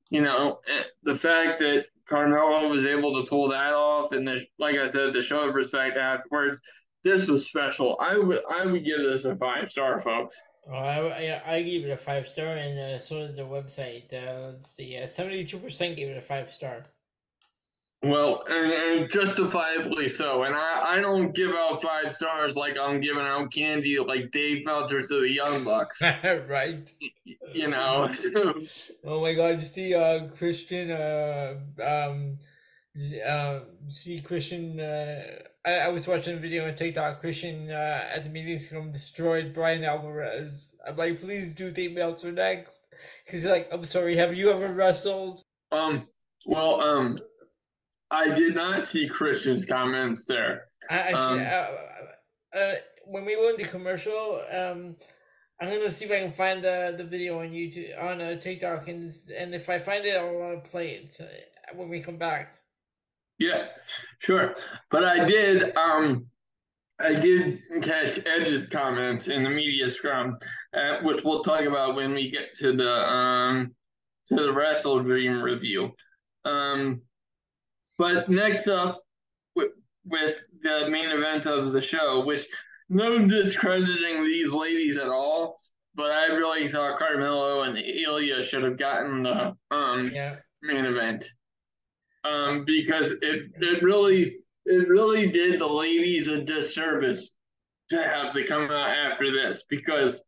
You know, eh, the fact that Carmelo was able to pull that off, and the, like I said, the show of respect afterwards, this was special. I would I would give this a five star, folks. Oh, I, I, I gave it a five star, and uh, so did the website. Uh, let's see, seventy two percent gave it a five star. Well, and, and, justifiably so. And I, I don't give out five stars like I'm giving out candy like Dave Meltzer to the Young Bucks. right. You know. oh my God! You see, uh, Christian, uh, um, uh, see Christian. Uh, I, I was watching a video on TikTok. Christian uh, at the media scrum destroyed Bryan Alvarez. I'm like, please do Dave Meltzer next. He's like, I'm sorry. Have you ever wrestled? Um. Well, um, I did not see Christian's comments there. I, um, uh, uh, when we go into commercial, um, I'm gonna see if I can find the the video on YouTube on uh, TikTok, and and if I find it, I'll uh, play it uh, when we come back. Yeah, sure. But I did um I did catch Edge's comments in the media scrum, uh, which we'll talk about when we get to the um to the WrestleDream review. Um, but next up, with, with the main event of the show, which no discrediting these ladies at all, but I really thought Carmelo and Ilya should have gotten the um, yeah. main event um, because it it really it really did the ladies a disservice to have to come out after this because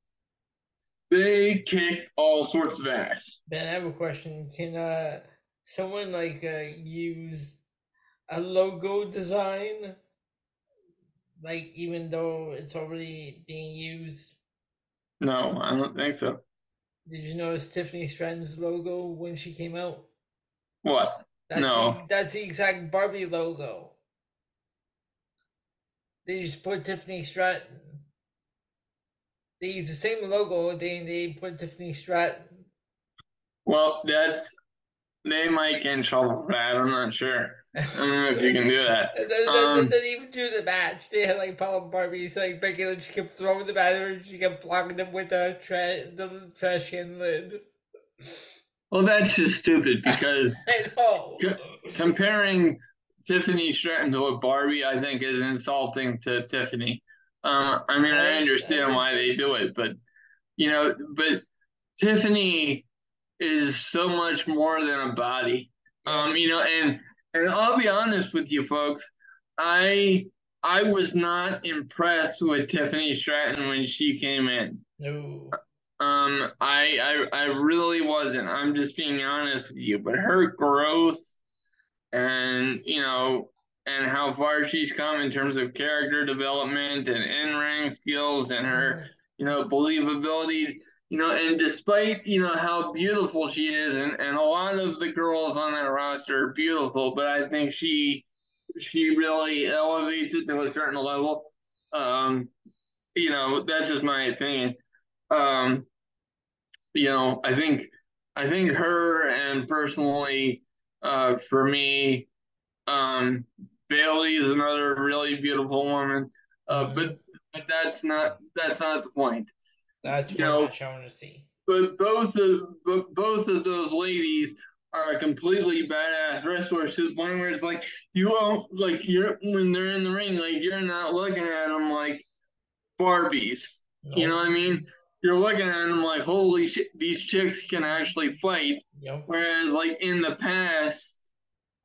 they kicked all sorts of ass. Ben, I have a question. Can uh, someone like uh, use a logo design like even though it's already being used? No i don't think so. Did you notice tiffany stratton's logo when she came out? What? That's no. the, that's the exact barbie logo. They just put tiffany stratton they use the same logo they they put tiffany stratton well that's they might get in trouble for that i'm not sure I don't know if you can do that. they, um, didn't even do the match. They had like Paul Paula Barbie's like Becky Lynch kept throwing the batter she kept blocking them with the, tra- the trash can lid. Well, that's just stupid because co- comparing Tiffany Stratton to a Barbie, I think, is insulting to Tiffany. Um, I mean, I understand why they do it, but you know, but Tiffany is so much more than a body. Um, you know, and and I'll be honest with you folks, I I was not impressed with Tiffany Stratton when she came in. No. Um, I, I I really wasn't. I'm just being honest with you. But her growth, and you know, and how far she's come in terms of character development and in ring skills and her, you know, believability. You know, and despite, you know, how beautiful she is, and, and a lot of the girls on that roster are beautiful, but I think she she really elevates it to a certain level. Um, you know, that's just my opinion. Um, you know, I think I think her and personally, uh, for me, um, Bayley is another really beautiful woman. Uh, but but that's not that's not the point. That's what know, I want to see. But both of but both of those ladies are completely badass wrestlers to the point where it's like you won't like you're when they're in the ring like you're not looking at them like Barbies. Nope. You know what I mean? You're looking at them like holy shit, these chicks can actually fight. Yep. Whereas like in the past,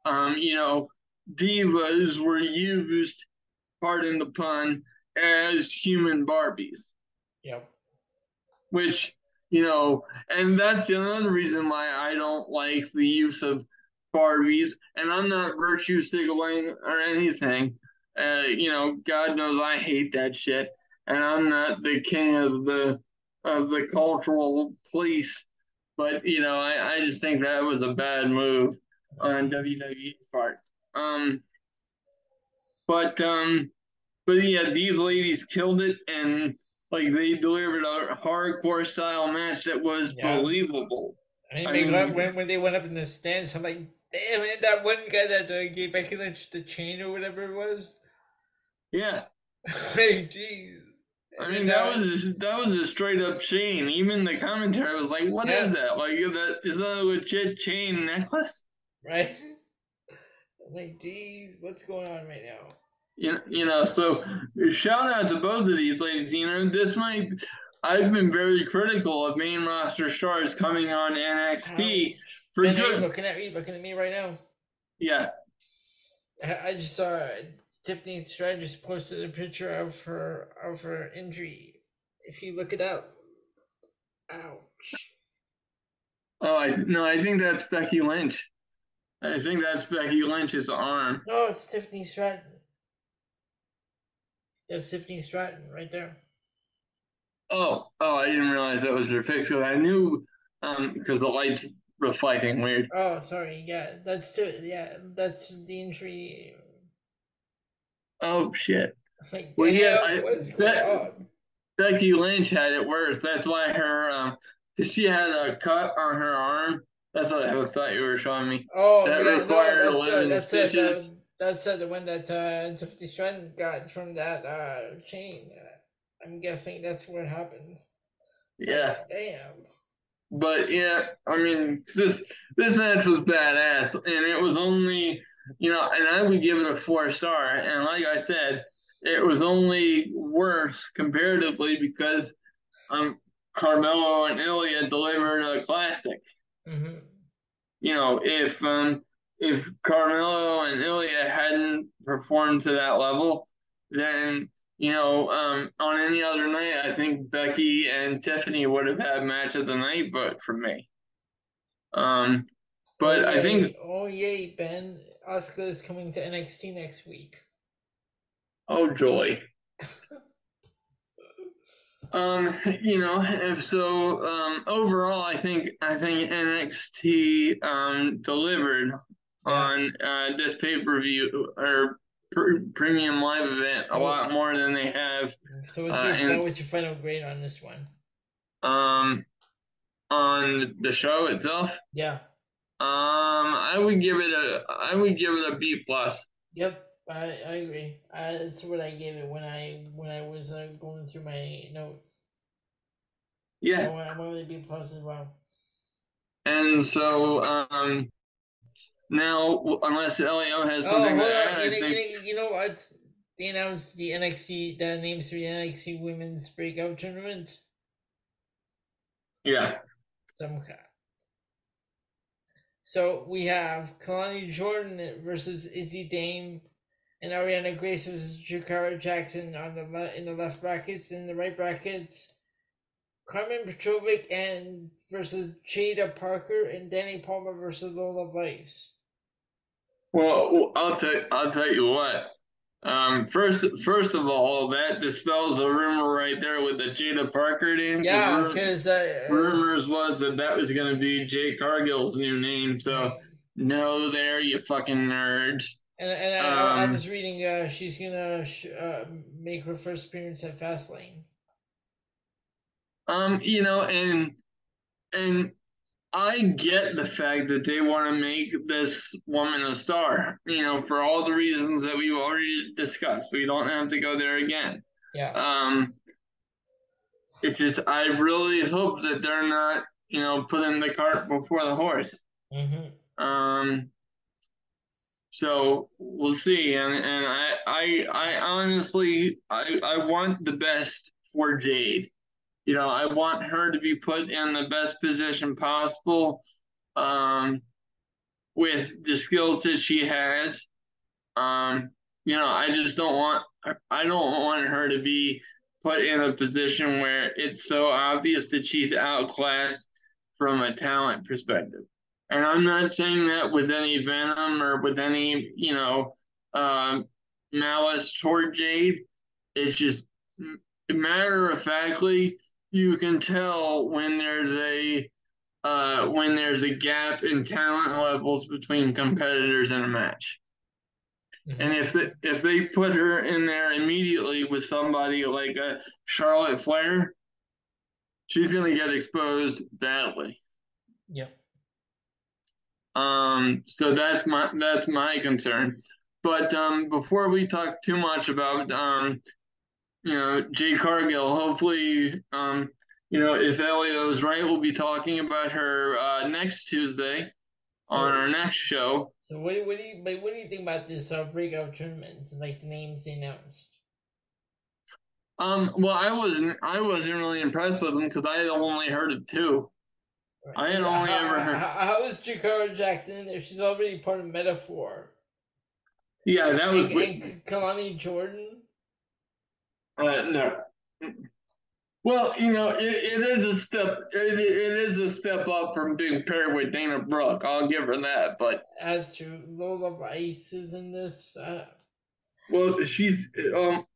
um, you know, divas were used, pardon the pun, as human Barbies. Yep. Which you know, and that's another reason why I don't like the use of Barbies. And I'm not virtue signaling or anything. Uh, you know, God knows I hate that shit, and I'm not the king of the of the cultural police. But you know, I, I just think that was a bad move on WWE's part. Um, but um, but yeah, these ladies killed it, and like they delivered a hardcore style match that was yeah. believable. I mean, I mean when, when they went up in the stands, I'm like, damn it, that one guy that uh, gave Becky Lynch the chain or whatever it was. Yeah. like, jeez. I mean, that was that was a straight up chain. Even the commentary was like, "What yeah. is that? Like, is that is that a legit chain necklace?" Right. I'm like, geez, what's going on right now? You, you know, so shout out to both of these ladies. You know, this might. I've been very critical of main roster stars coming on NXT for ben, good. Looking at me, looking at me right now. Yeah. I just saw uh, Tiffany Stratton just posted a picture of her of her injury. If you look it up, ouch. Oh, I no, I think that's Becky Lynch. I think that's Becky Lynch's arm. No, it's Tiffany Stratton. There's Tiffany Stratton right there. Oh, oh! I didn't realize that was her face because I knew um because the light's reflecting weird. Oh, sorry. Yeah, that's too. Yeah, that's the injury. Oh shit! Like, well, yeah, I, on? Becky Lynch had it worse. That's why her um, she had a cut on her arm. That's what I thought you were showing me. Oh, that yeah, required no, that's, that's stitches. It, that's uh, the one that uh, Tiffany Stratton got from that uh, chain. Uh, I'm guessing that's what happened. Yeah. Damn. But yeah, I mean this this match was badass, and it was only you know, and I would give it a four star. And like I said, it was only worse comparatively because um Carmelo and Ilya delivered a classic. Mm-hmm. You know, if um if Carmelo and Ilya hadn't performed to that level, then you know, um, on any other night, I think Becky and Tiffany would have had match of the night, but for me. Um, but oh, I think. Oh yay, Ben! Oscar is coming to NXT next week. Oh joy. um, you know, if so, um, overall, I think I think NXT um delivered on uh, this pay per view or pr- premium live event a oh. lot more than they have. So what's your, uh, what's your final grade on this one? Um, on the show itself. Yeah. Um, I would give it a I would give it a B plus. Yep, I, I agree. I, that's what I gave it when I when I was uh, going through my notes. Yeah, I went, with a B plus as well. And so, um, now, unless Elio has oh, something oh, to add, you, know, think... you know what? They announced the NXT the names for the NXT Women's Breakout Tournament. Yeah. Some kind. So we have Kelani Jordan versus Izzy Dame, and Arianna Grace versus Jakara Jackson on the le- in the left brackets. In the right brackets, Carmen Petrovic and versus Jaida Parker, and Dani Palmer versus Lola Vice. Well, I'll tell I'll tell you what. Um, first, first of all, that dispels a rumor right there with the Jaida Parker name. Yeah, because uh, rumors was that that was going to be Jade Cargill's new name. So no, there you fucking nerds. And, and I, um, I, was reading, uh, she's gonna sh- uh, make her first appearance at Fastlane. Um, you know, and and I get the fact that they want to make this woman a star, you know, for all the reasons that we've already discussed. We don't have to go there again. Yeah. Um, it's just, I really hope that they're not, you know, putting the cart before the horse. Mm-hmm. Um, so we'll see. And, and I, I, I honestly, I, I want the best for Jade you know, I want her to be put in the best position possible um, with the skills that she has. Um, you know, I just don't want I don't want her to be put in a position where it's so obvious that she's outclassed from a talent perspective. And I'm not saying that with any venom or with any, you know, um, malice toward Jade. It's just matter of factly, you can tell when there's a uh, when there's a gap in talent levels between competitors in a match. Mm-hmm. And if they, if they put her in there immediately with somebody like a Charlotte Flair, she's going to get exposed badly. Yep. Um. So that's my that's my concern. But um, before we talk too much about um, you know, Jay Cargill. Hopefully, um, you know, if Elio's right, we'll be talking about her uh, next Tuesday so, on our next show. So, what, what do you what do you think about this uh, breakout tournament like the names they announced? Um, well, I wasn't I wasn't really impressed with them because I had only heard of two. Right. I had only how, ever heard. How, how is Jakara Jackson in there? She's already part of Meta-Four. Yeah, that was. And, and Kelani Jordan. Uh, no. Well, you know, it, it is a step. It, it is a step up from being paired with Dana Brooke. I'll give her that. But as to Lola Rice is in this. Uh... Well, she's um,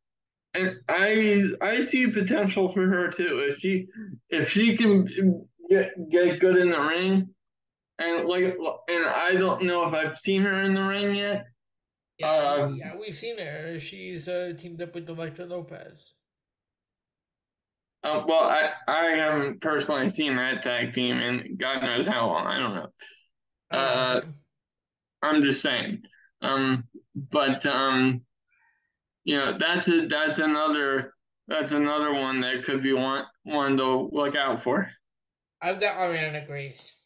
and I I see potential for her too. If she if she can get get good in the ring, and like and I don't know if I've seen her in the ring yet. Yeah, um, yeah, we've seen her. She's uh, teamed up with Elektra Lopez. Uh, well, I I haven't personally seen that tag team in God knows how long. I don't know. Oh, uh, I'm just saying. Um, but um, you know, that's a, that's another that's another one that could be one one to look out for. I've got Arianna Grace.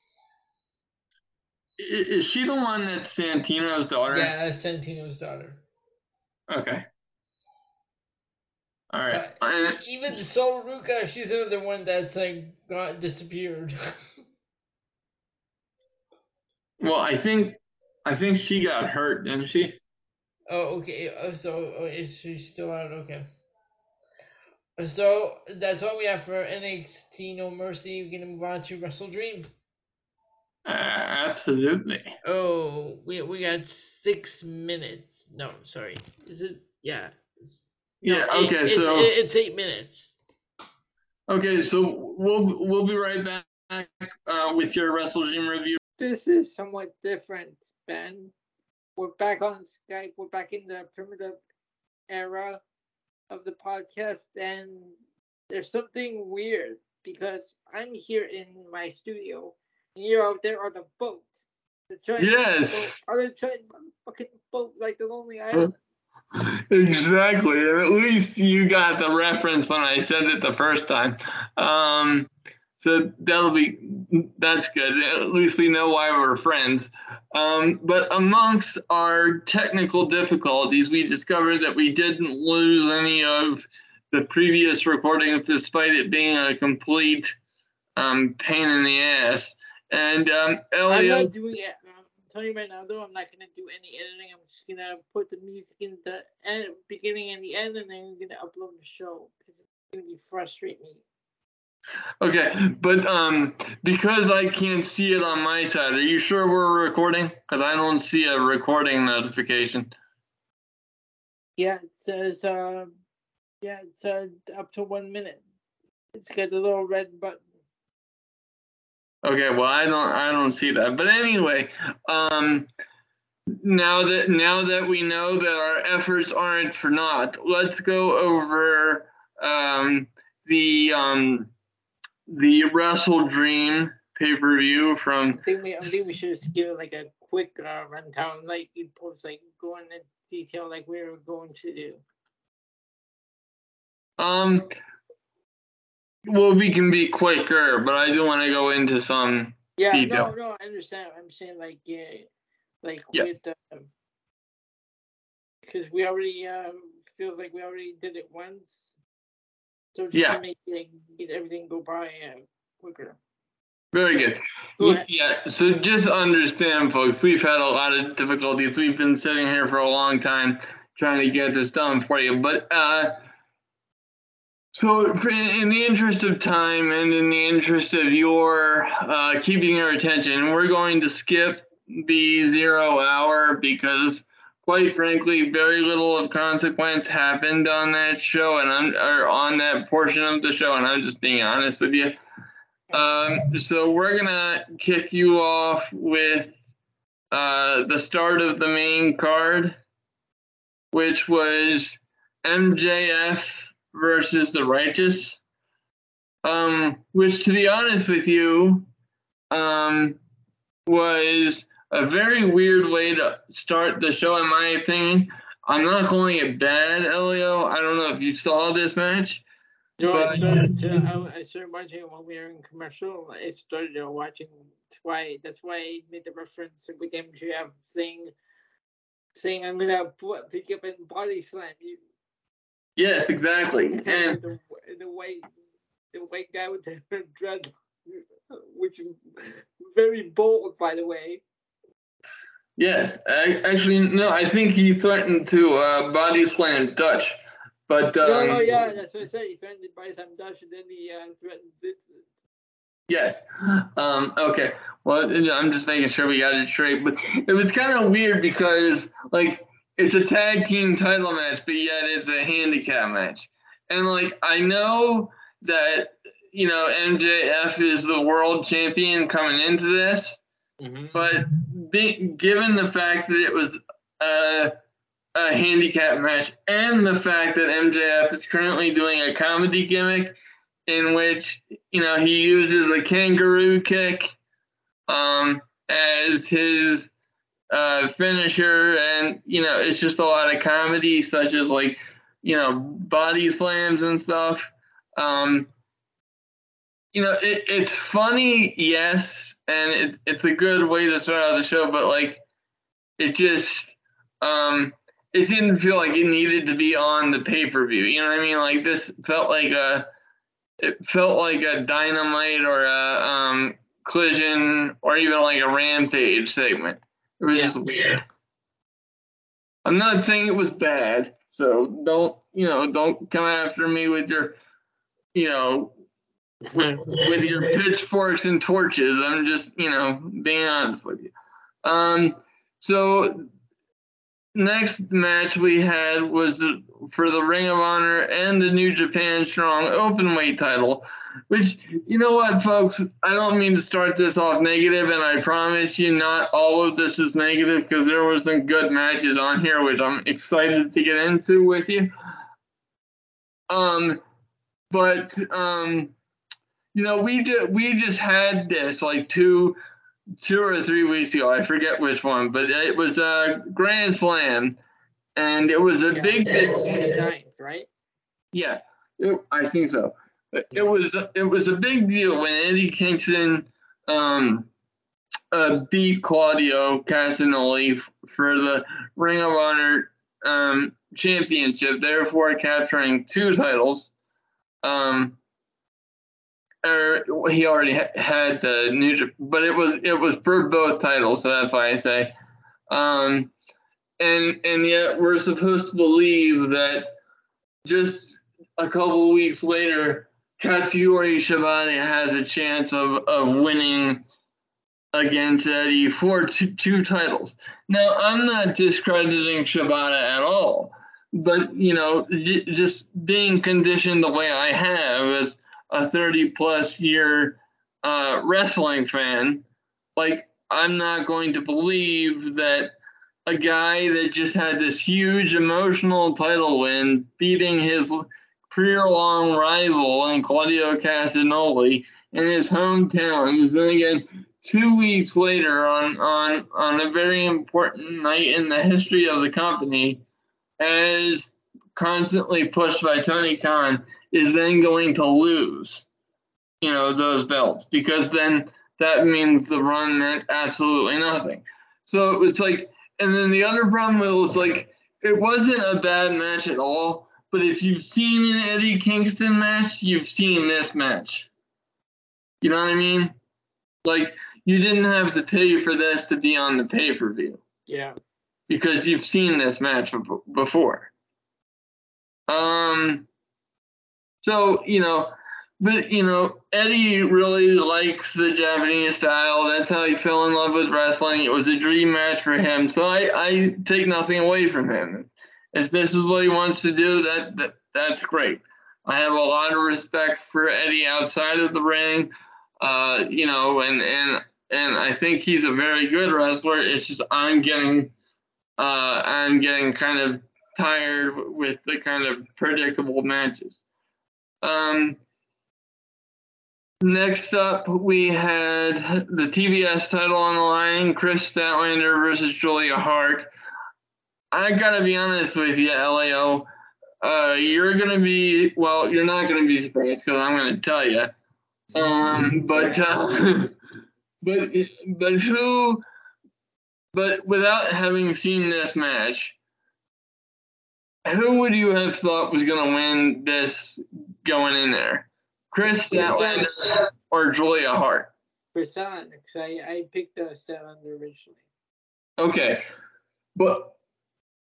Is she the one that's Santino's daughter? Yeah, that's Santino's daughter. Okay. All right. Uh, even Sol Ruca, she's another one that's like got disappeared. well, I think I think she got hurt, didn't she? Oh, okay. Oh, so oh, is she still out? Okay. So that's all we have for NXT No Mercy. We're gonna move on to WrestleDream. Uh, absolutely. Oh, we we got six minutes. No, sorry. Is it? Yeah. It's, yeah. no, okay. It, so it's, it's eight minutes. Okay, so we'll we'll be right back uh, with your WrestleDream review. This is somewhat different, Ben. We're back on Skype. We're back in the primitive era of the podcast, and there's something weird because I'm here in my studio you're out there on a boat. Yes. On a giant fucking boat like the Lonely Island. Exactly. At least you got the reference when I said it the first time. Um, so that'll be that's good. At least we know why we're friends. Um, but amongst our technical difficulties, we discovered that we didn't lose any of the previous recordings, despite it being a complete um, pain in the ass. And um, Elio, I'm not doing it. I'm telling you right now, though, I'm not gonna do any editing. I'm just gonna put the music in the end, beginning and the end, and then I'm gonna upload the show because it's gonna be frustrating me. Okay, but um, because I can't see it on my side, are you sure we're recording? Because I don't see a recording notification. Yeah, it says uh, yeah, it's uh, up to one minute. It's got a little red button. Okay, well I don't I don't see that. But anyway, um now that now that we know that our efforts aren't for naught, let's go over um the um the WrestleDream pay per view from. I think we I think we should just give it like a quick uh, rundown, like you post like go into detail like we were going to do. Um, well, we can be quicker, but I do want to go into some Yeah, detail. no, no, I understand. I'm saying like yeah, like Yeah. with the because we already um feels like we already did it once. So just Yeah. to make like, get everything go by uh, quicker. Very good. Go. Yeah, so just understand, folks, we've had a lot of difficulties. We've been sitting here for a long time trying to get this done for you. But uh, so, in the interest of time and in the interest of your uh, keeping your attention, we're going to skip the zero hour because, quite frankly, very little of consequence happened on that show and I'm or on that portion of the show. And I'm just being honest with you. Um, so we're gonna kick you off with uh, the start of the main card, which was MJF versus the Righteous. Um, which, to be honest with you, um, was a very weird way to start the show, in my opinion. I'm not calling it bad, Elio. I don't know if you saw this match. No, I started, to, I, I started watching it when we were in commercial. I started uh, watching. Why. That's why I made the reference with MJF saying, saying I'm gonna pick up and body slam you. Yes, exactly. And the, the white, the white guy with the dread, which is very bold, by the way. Yes, I, actually, no. I think he threatened to uh, body slam Dutch, but um, no, no, yeah, that's what I said. He threatened to buy some Dutch, and then he uh, threatened Vincent. yes. Um, okay. Well, I'm just making sure we got it straight. But it was kind of weird because, like, it's a tag team title match, but yet it's a handicap match, and like I know that you know MJF is the world champion coming into this. But be, given the fact that it was a, a handicap match and the fact that MJF is currently doing a comedy gimmick in which, you know, he uses a kangaroo kick um, as his uh, finisher. And, you know, it's just a lot of comedy, such as like, you know, body slams and stuff. Um, you know, it, it's funny, yes, and it, it's a good way to start out the show, but like, it just, um, it didn't feel like it needed to be on the pay per view. You know what I mean? Like this felt like a, it felt like a dynamite or a um, collision or even like a rampage segment. It was Yeah. just weird. I'm not saying it was bad, so don't you know? Don't come after me with your, you know, with your pitchforks and torches. I'm just, you know, being honest with you. Um, so next match we had was for the Ring of Honor and the New Japan Strong Openweight title, which you know what, folks, I don't mean to start this off negative, and I promise you, not all of this is negative because there were some good matches on here, which I'm excited to get into with you. Um, but um you know, we just we just had this like two two or three weeks ago. I forget which one, but it was a Grand Slam, and it was a Yeah, big the ninth, right? yeah. It, I think so. It, was it was a big deal when Eddie Kingston um, uh, beat Claudio Castagnoli for the Ring of Honor um, championship, therefore capturing two titles. Um, or he already ha- had the New Japan, but it was it was for both titles, so that's why I say. Um, and and yet we're supposed to believe that just a couple weeks later, Katsuyori Shibata has a chance of, of winning against Eddie for two, two titles. Now, I'm not discrediting Shibata at all, but you know, j- just being conditioned the way I have as a 30 plus year uh, wrestling fan, like I'm not going to believe that a guy that just had this huge emotional title win, beating his career-long rival and Claudio Castagnoli in his hometown, is then again two weeks later on on on a very important night in the history of the company, as constantly pushed by Tony Khan, is then going to lose, you know, those belts because then that means the run meant absolutely nothing. So it was like, and then the other problem was like, it wasn't a bad match at all. But if you've seen an Eddie Kingston match, you've seen this match. You know what I mean? Like you didn't have to pay for this to be on the pay per view. Yeah. Because you've seen this match before. Um. So you know, but you know, Eddie really likes the Japanese style. That's how he fell in love with wrestling. It was a dream match for him. So I, I take nothing away from him. If this is what he wants to do, that, that that's great. I have a lot of respect for Eddie outside of the ring. Uh, you know, and and and I think he's a very good wrestler. It's just I'm getting uh, I'm getting kind of tired with the kind of predictable matches. Um, next up, we had the TBS title on the line: Kris Statlander versus Julia Hart. I gotta be honest with you, Lao. Uh, you're gonna be well. You're not gonna be surprised because I'm gonna tell you. Um, but uh, but but who? But without having seen this match, who would you have thought was gonna win this going in there? Kris Statlander or Julia Hart? Kris Statlander, because I, I picked uh, Statlander originally. Okay, but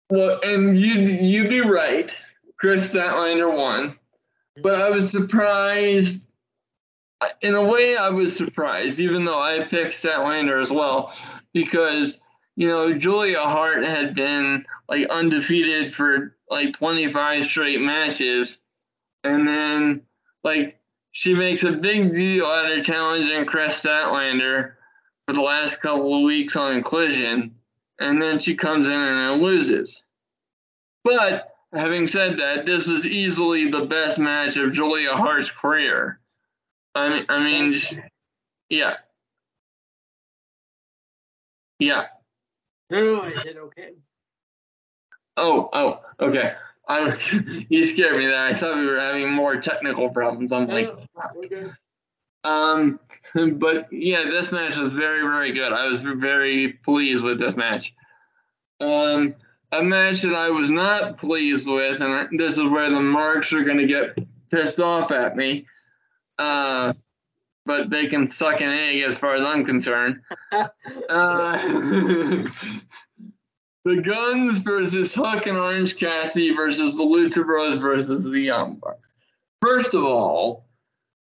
well, and you you'd be right. Kris Statlander won, but I was surprised. In a way, I was surprised, even though I picked Statlander as well, because you know Julia Hart had been like undefeated for like 25 straight matches, and then like she makes a big deal out of challenging Kris Statlander for the last couple of weeks on Collision and then she comes in and loses. But having said that, this is easily the best match of Julia Hart's career. I mean, I mean, yeah, yeah. No, I said okay. Oh, oh, okay. I you scared me there. I thought we were having more technical problems. I'm like, okay. Um, but yeah, this match was very, very good. I was very pleased with this match. Um, a match that I was not pleased with, and this is where the marks are going to get pissed off at me. Uh, but they can suck an egg as far as I'm concerned. uh, the Guns versus Hook and Orange Cassidy versus the Lucha Bros versus the Young Bucks. First of all,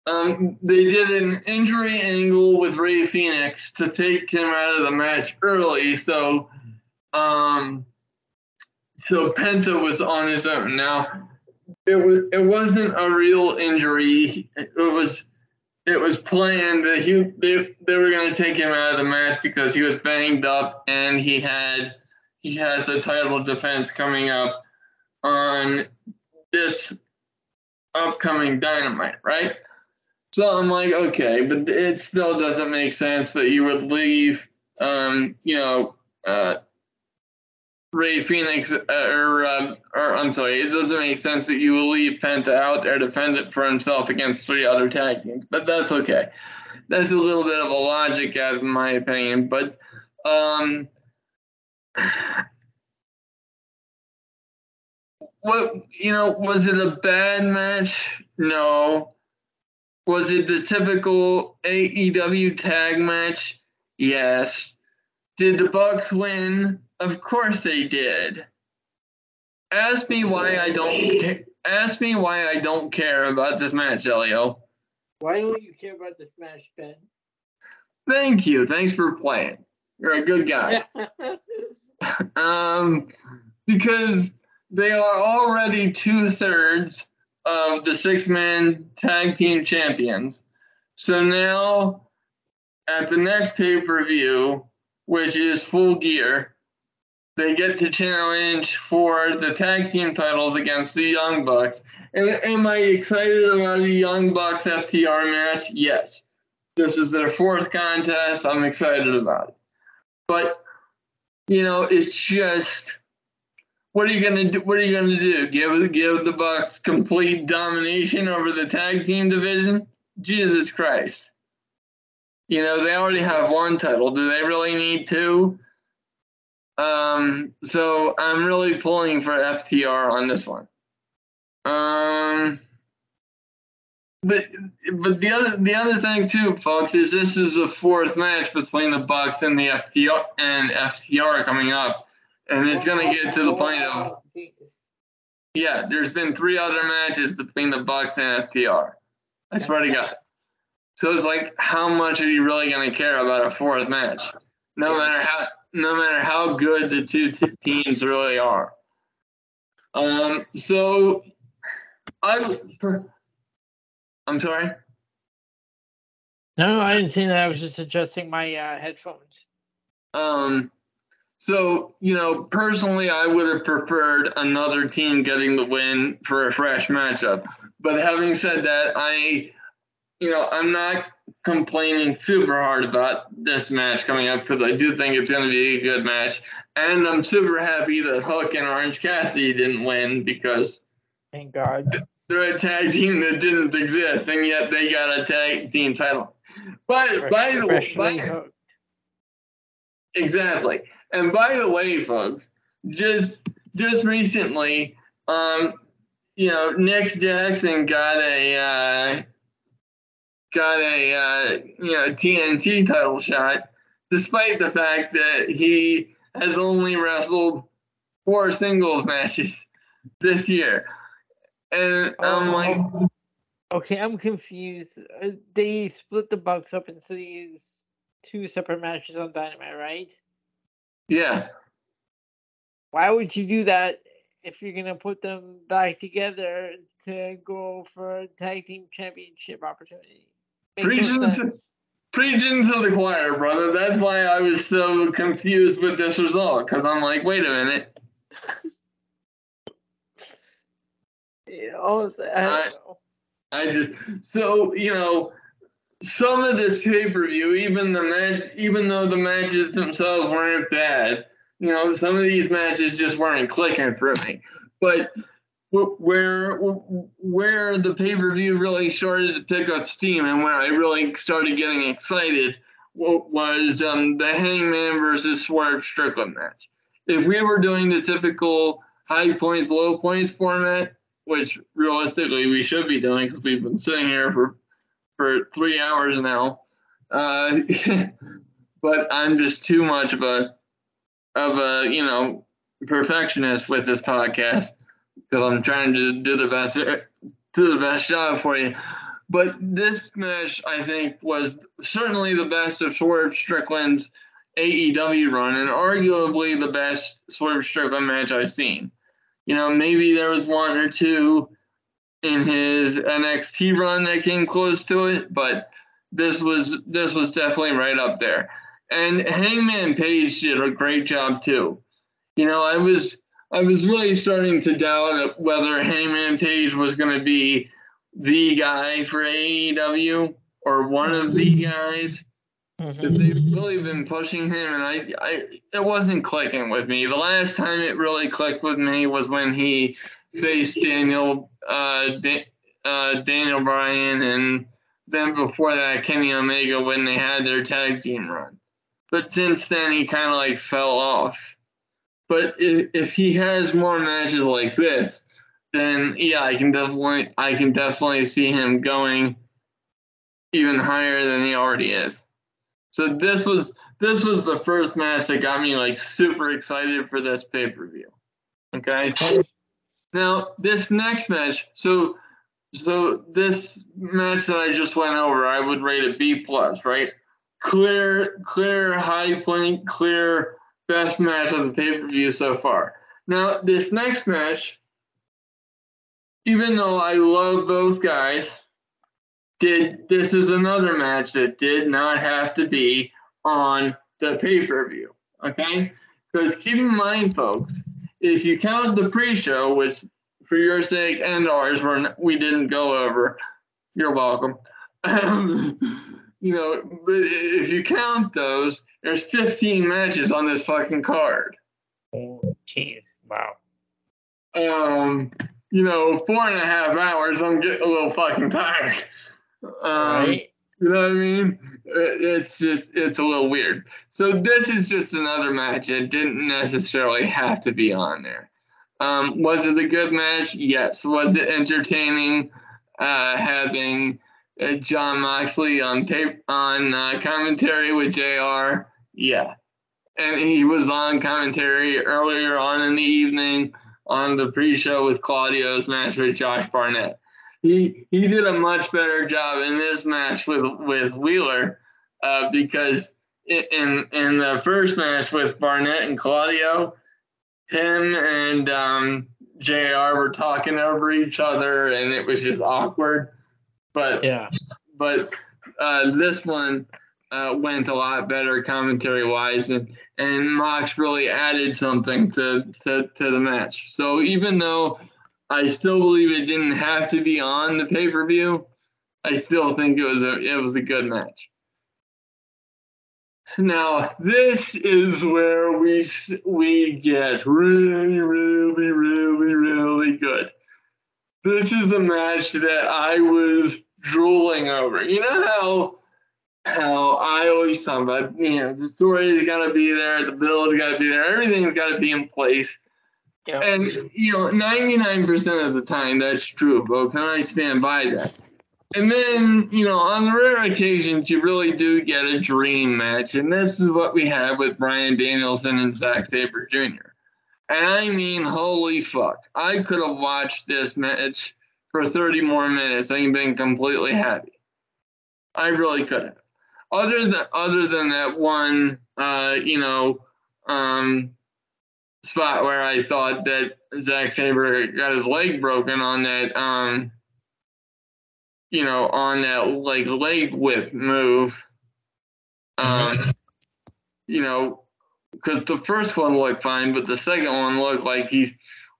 um, they did an injury angle with Rey Fenix to take him out of the match early, so um, so Penta was on his own. Now, it was it wasn't a real injury. It was it was planned that he they, they were going to take him out of the match because he was banged up and he had he has a title defense coming up on this upcoming Dynamite, right? So I'm like, okay, but it still doesn't make sense that you would leave, um, you know, uh, Rey Fenix, uh, or, uh, or I'm sorry, it doesn't make sense that you will leave Penta out there to defend it for himself against three other tag teams, but that's okay. That's a little bit of a logic gap, in my opinion, but um, what you know, was it a bad match? No. Was it the typical AEW tag match? Yes. Did the Bucks win? Of course they did. Ask me why I don't ca- ask me why I don't care about this match, Elio. Why don't you care about the Smash, Ben? Thank you. Thanks for playing. You're a good guy. um, because they are already two thirds of the six man tag team champions. So now at the next pay per view, which is full gear, they get to challenge for the tag team titles against the Young Bucks. And am I excited about the Young Bucks FTR match? Yes. This is their fourth contest. I'm excited about it. But you know, it's just what are you gonna do? What are you gonna do? Give give the Bucks complete domination over the tag team division? Jesus Christ! You know they already have one title. Do they really need two? Um, so I'm really pulling for FTR on this one. Um, but but the other the other thing too, folks, is this is the fourth match between the Bucks and the FTR and FTR coming up, and it's gonna get to the point of yeah. There's been three other matches between the Bucks and FTR. I swear to God. So it's like, how much are you really gonna care about a fourth match? No matter how no matter how good the two t- teams really are. Um. So I. I'm sorry. No, I didn't see that. I was just adjusting my uh, headphones. Um, so you know, personally, I would have preferred another team getting the win for a fresh matchup. But having said that, I, you know, I'm not complaining super hard about this match coming up because I do think it's going to be a good match, and I'm super happy that Hook and Orange Cassidy didn't win because. Thank God they're a tag team that didn't exist, and yet they got a tag team title. But by the way, by, exactly. And by the way, folks, just just recently, um, you know, Nick Jackson got a uh, got a uh, you know TNT title shot, despite the fact that he has only wrestled four singles matches this year. And I'm like, oh, okay, I'm confused. Uh, they split the Bucks up into these two separate matches on Dynamite, right? Yeah. Why would you do that if you're gonna put them back together to go for a tag team championship opportunity? Preaching to, preaching to the choir, brother. That's why I was so confused with this result. Because I'm like, wait a minute. You know, I, I, just so you know some of this pay per view, even the match, even though the matches themselves weren't bad, you know, some of these matches just weren't clicking for me. But where where the pay per view really started to pick up steam and where I really started getting excited was um, the Hangman versus Swerve Strickland match. If we were doing the typical high points, low points format, which realistically we should be doing because we've been sitting here for for three hours now. Uh, but I'm just too much of a of a you know perfectionist with this podcast because I'm trying to do the best do the best job for you. But this match, I think, was certainly the best of Swerve Strickland's AEW run, and arguably the best Swerve Strickland match I've seen. You know, maybe there was one or two in his NXT run that came close to it, but this was this was definitely right up there. And Hangman Page did a great job too. You know, I was I was really starting to doubt whether Hangman Page was going to be the guy for AEW or one of the guys. Mm-hmm. They've really been pushing him, and I, I, it wasn't clicking with me. The last time it really clicked with me was when he faced Daniel, uh, da- uh, Daniel Bryan, and then before that Kenny Omega when they had their tag team run. But since then, he kind of like fell off. But if, if he has more matches like this, then yeah, I can definitely, I can definitely see him going even higher than he already is. So this was this was the first match that got me like super excited for this pay per view. Okay. Now this next match, so so this match that I just went over, I would rate a B plus, right? Clear, clear high point, clear best match of the pay per view so far. Now this next match, even though I love both guys, did this is another match that did not have to be on the pay per view. Okay, because keep in mind, folks, if you count the pre show, which for your sake and ours, we're, we didn't go over, you're welcome. Um, you know, but if you count those, there's 15 matches on this fucking card. Oh, jeez. Wow. Um, you know, four and a half hours, I'm getting a little fucking tired. Um, right? You know what I mean? It's just, it's a little weird. So this is just another match It didn't necessarily have to be on there. Um, was it a good match? Yes. Was it entertaining? Uh, having uh, Jon Moxley on tape on uh, commentary with Jr. Yeah, and he was on commentary earlier on in the evening on the pre-show with Claudio's match with Josh Barnett. He he did a much better job in this match with with Wheeler uh, because in in the first match with Barnett and Claudio, him and um, Jr. were talking over each other, and it was just awkward. But Yeah. but uh, this one uh, went a lot better commentary wise, and and Mox really added something to, to to the match. So even though I still believe it didn't have to be on the pay per view, I still think it was a it was a good match. Now this is where we we get really really really really good. This is the match that I was drooling over. You know how how I always talk about, you know, the story's got to be there, the bill's got to be there, everything's got to be in place. And, you know, 99% of the time that's true, folks, and I stand by that. And then, you know, on the rare occasions, you really do get a dream match. And this is what we have with Bryan Danielson and Zack Sabre Jr. And I mean, holy fuck. I could have watched this match for 30 more minutes and been completely happy. I really could have. Other than other than that one, uh, you know, um, spot where I thought that Zack Sabre got his leg broken on that, um, you know, on that like leg whip move. Um, you know, because the first one looked fine, but the second one looked like he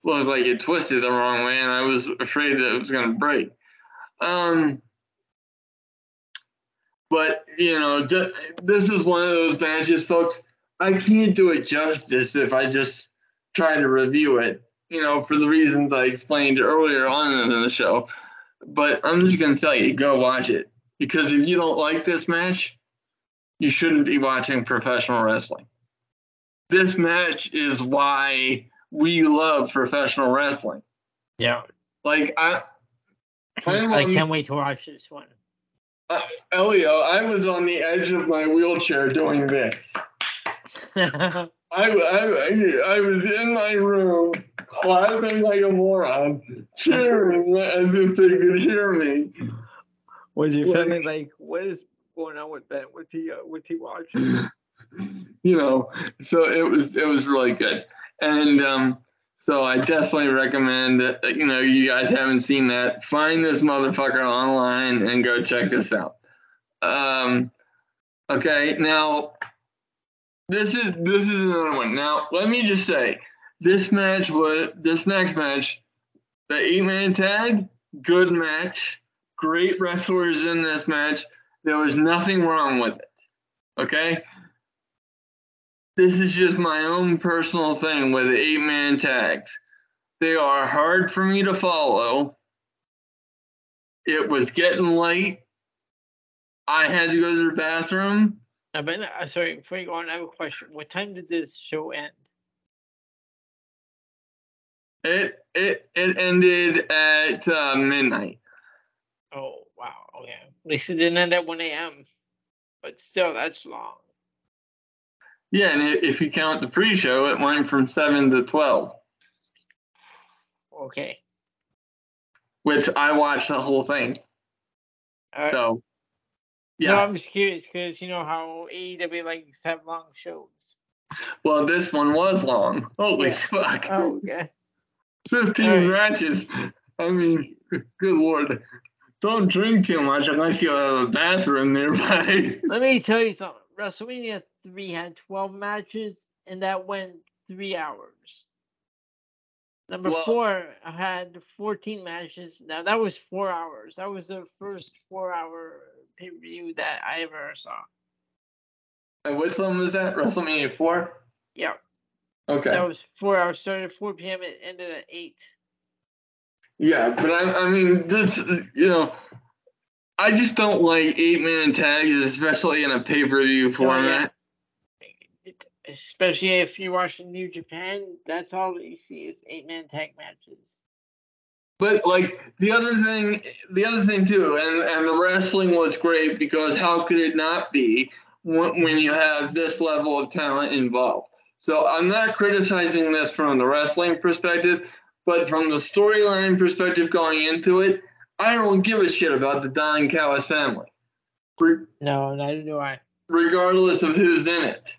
looked like it twisted the wrong way, and I was afraid that it was going to break. Um, but you know, ju- this is one of those matches, folks. I can't do it justice if I just try to review it. You know, for the reasons I explained earlier on in the show. But I'm just going to tell you, go watch it because if you don't like this match, you shouldn't be watching professional wrestling. This match is why we love professional wrestling. Yeah. Like I, I'm I can't wait to watch this one. uh, Elio, I was on the edge of my wheelchair doing this. I, I, I was in my room clapping like a moron, cheering as if they could hear me. Was your Like- family like, what is going on with Ben? What's he, uh, what's he watching? you know, so it was it was really good, and um, so I definitely recommend that you know you guys haven't seen that, find this motherfucker online and go check this out. Um, okay, now this is this is another one. Now let me just say, this match was this next match, the eight man tag, good match, great wrestlers in this match. There was nothing wrong with it. Okay, this is just my own personal thing with eight man tags. They are hard for me to follow. It was getting late. I had to go to the bathroom. Uh, ben, uh, sorry, before you go on, I have a question. What time did this show end? It it it ended at uh, midnight. Oh, wow. Okay. At least it didn't end at 1 a.m. But still, that's long. Yeah, and if you count the pre-show, it went from seven to twelve. Okay. which I watched the whole thing. So, No, yeah. I'm just curious because you know how AEW likes to have long shows. Well, this one was long. Holy Yeah. fuck. Oh, okay. 15 Alright. matches. I mean, good lord. Don't drink too much unless you have a bathroom nearby. Let me tell you something. WrestleMania 3 had 12 matches, and that went three hours. Number Well- four had 14 matches. Now, that was four hours. That was the first four hour pay per view that I ever saw. And which one was that? WrestleMania 4? Yeah, Okay. that was four hours. Started at 4 p.m. It ended at 8. Yeah, but I, I mean, this, you know, I just don't like eight man tags, especially in a pay per view oh, format. Especially if you're watching New Japan, that's all that you see is eight man tag matches. But like the other thing, the other thing too, and and the wrestling was great because how could it not be when, when you have this level of talent involved? So I'm not criticizing this from the wrestling perspective, but from the storyline perspective going into it, I don't give a shit about the Don Callis family, Re- No, neither do I. regardless of who's in it.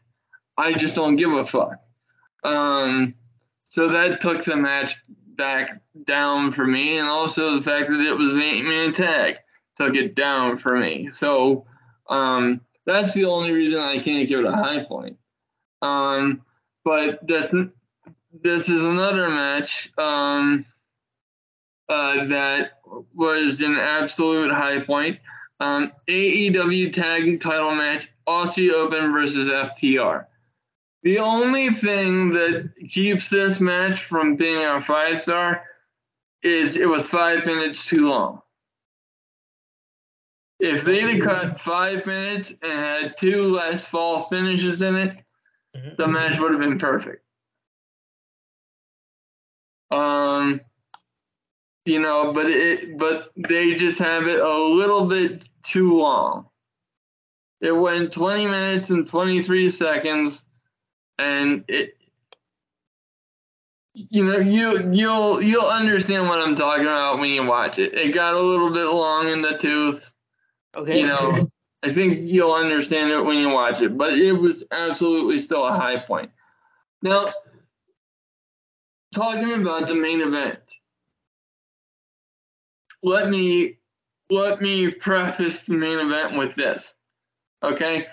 I just don't give a fuck. Um, so that took the match back down for me, and also the fact that it was an eight-man tag took it down for me. So um, that's the only reason I can't give it a high point. Um, but this this is another match um, uh, that was an absolute high point. Um, AEW Tag Title match, Aussie Open versus FTR. The only thing that keeps this match from being a five star is it was five minutes too long. If they'd have cut five minutes and had two less false finishes in it, the match would have been perfect. Um, you know, but it, but they just have it a little bit too long. It went 20 minutes and 23 seconds, and it, you know, you you'll you'll understand what I'm talking about when you watch it. It got a little bit long in the tooth Okay. you know, I think you'll understand it when you watch it, but it was absolutely still a high point. Now, talking about the main event, let me let me preface the main event with this. Okay?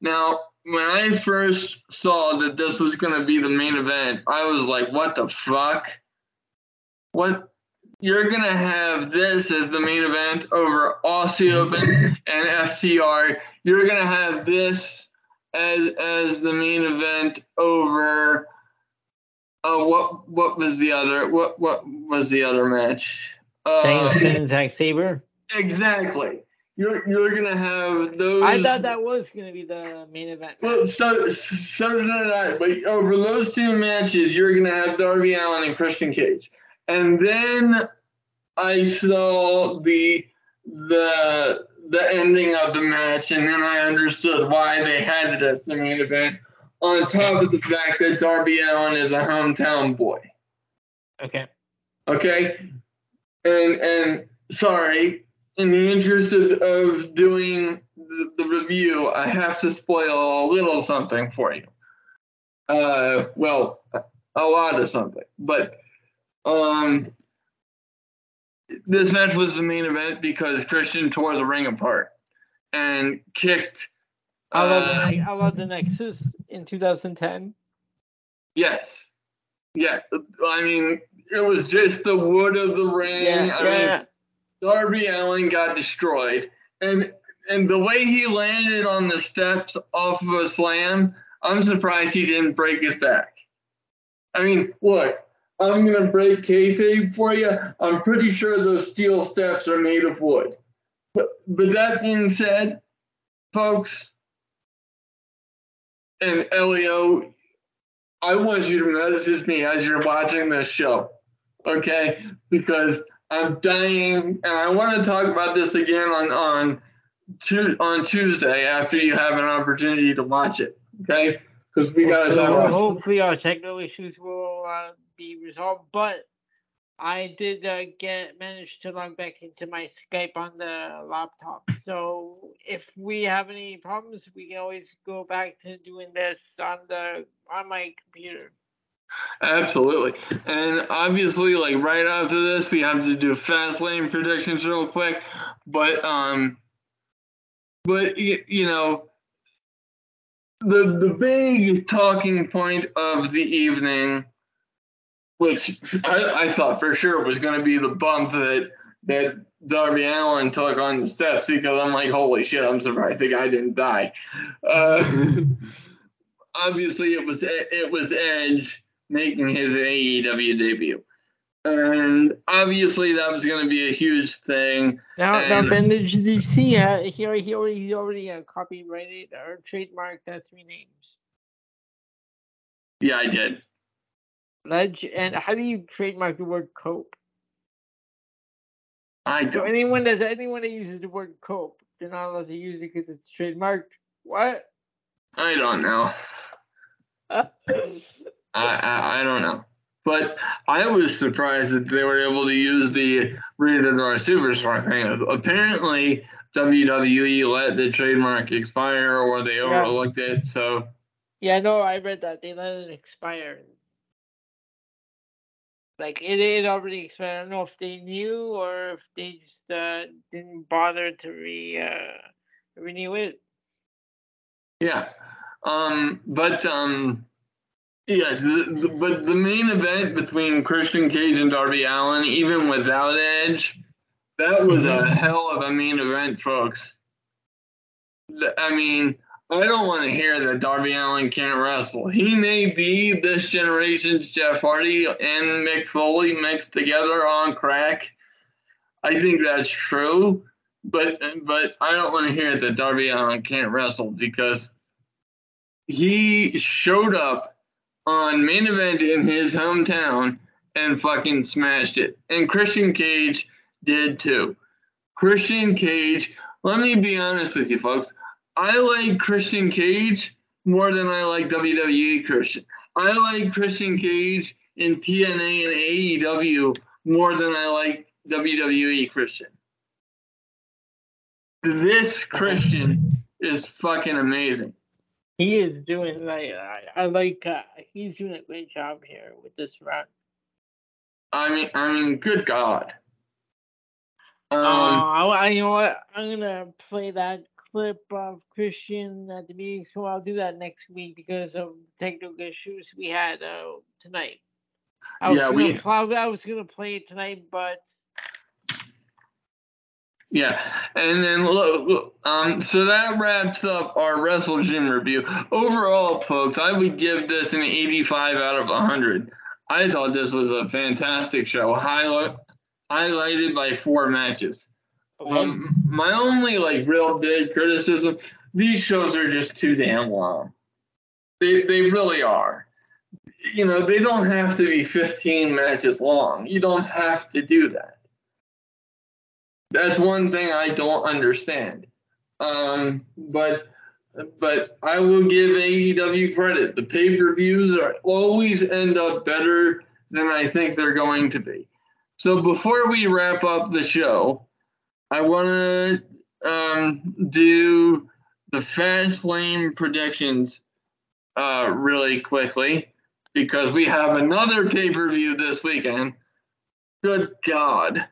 Now, when I first saw that this was going to be the main event, I was like, what the fuck? What you're gonna have this as the main event over Aussie Open and FTR. You're gonna have this as as the main event over. Oh, what what was the other? What what was the other match? Uh, Danielson and Zack Sabre. exactly. You're you're gonna have those. I thought that was gonna be the main event. Well, so so did I. But over those two matches, you're gonna have Darby Allin and Christian Cage, and then I saw the the the ending of the match, and then I understood why they had it as the main event. On top of the fact that Darby Allin is a hometown boy. Okay. Okay, and and sorry, in the interest of, of doing the, the review, I have to spoil a little something for you. Uh, well, a lot of something, but um, this match was the main event because Christian tore the ring apart and kicked. I love uh, the I love the Nexus in 2010. Yes. Yeah. I mean, it was just the wood of the ring. Yeah, I yeah. mean, Darby Allin got destroyed, and and the way he landed on the steps off of a slam, I'm surprised he didn't break his back. I mean, look, I'm gonna break kayfabe for you. I'm pretty sure those steel steps are made of wood. But but that being said, folks, and Elio, I want you to message me as you're watching this show, okay? Because I'm dying, and I want to talk about this again on on Tu- on Tuesday after you have an opportunity to watch it, okay? Because we got to talk Hopefully- about. Hopefully, our technical issues will uh, be resolved. But I did uh, get manage to log back into my Skype on the laptop. So if we have any problems, we can always go back to doing this on the on my computer. Absolutely. And obviously, like right after this, we have to do Fastlane predictions real quick. But um but you, you know the the big talking point of the evening which I, I thought for sure was going to be the bump that that Darby Allin took on the steps because I'm like, holy shit, I'm surprised the guy didn't die. Uh, obviously, it was it was Edge making his AEW debut, and obviously that was going to be a huge thing. Now, now And- Ben, did you, see? Uh, he already he already, he already uh, copyrighted or trademarked uh, three names. Yeah, I did. Ledge and how do you trademark the word cope? I So don't. anyone that anyone that uses the word cope, they're not allowed to use it because it's trademarked. What? I don't know. I, I I don't know. But I was surprised that they were able to use the rated R superstar thing. Apparently, WWE let the trademark expire or they Yeah. overlooked it. So yeah, no, I read that they let it expire. Like it, it already expired. I don't know if they knew or if they just uh, didn't bother to re uh, renew it. yeah. Um, but um, yeah. The, the, but the main event between Christian Cage and Darby Allin, even without Edge, that was a mm-hmm. hell of a main event, folks. I mean, I don't want to hear that Darby Allin can't wrestle. He may be this generation's Jeff Hardy and Mick Foley mixed together on crack. I think that's true, but but I don't want to hear that Darby Allin can't wrestle because he showed up on main event in his hometown and fucking smashed it. And Christian Cage did too. Christian Cage, let me be honest with you folks. I like Christian Cage more than I like WWE Christian. I like Christian Cage in TNA and AEW more than I like WWE Christian. This Christian is fucking amazing. He is doing like I, I like uh, he's doing a great job here with this run. I mean, I mean, good God. Um, Oh, I, I- you know what? I'm gonna play that clip of Christian at the meeting, so I'll do that next week because of technical issues we had uh, tonight. I was Yeah, gonna we- pl- I was gonna play it tonight, but Yeah, and then look, look, um, so that wraps up our WrestleDream review. Overall, folks, I would give this an 85 out of 100. I thought this was a fantastic show, highlight, highlighted by four matches. Um, my only like real big criticism: these shows are just too damn long. They they really are. You know, they don't have to be 15 matches long. You don't have to do that. That's one thing I don't understand. Um, but but I will give AEW credit. The pay-per-views are always end up better than I think they're going to be. So before we wrap up the show, I want to um, do the Fastlane predictions uh, really quickly because we have another pay-per-view this weekend. Good God.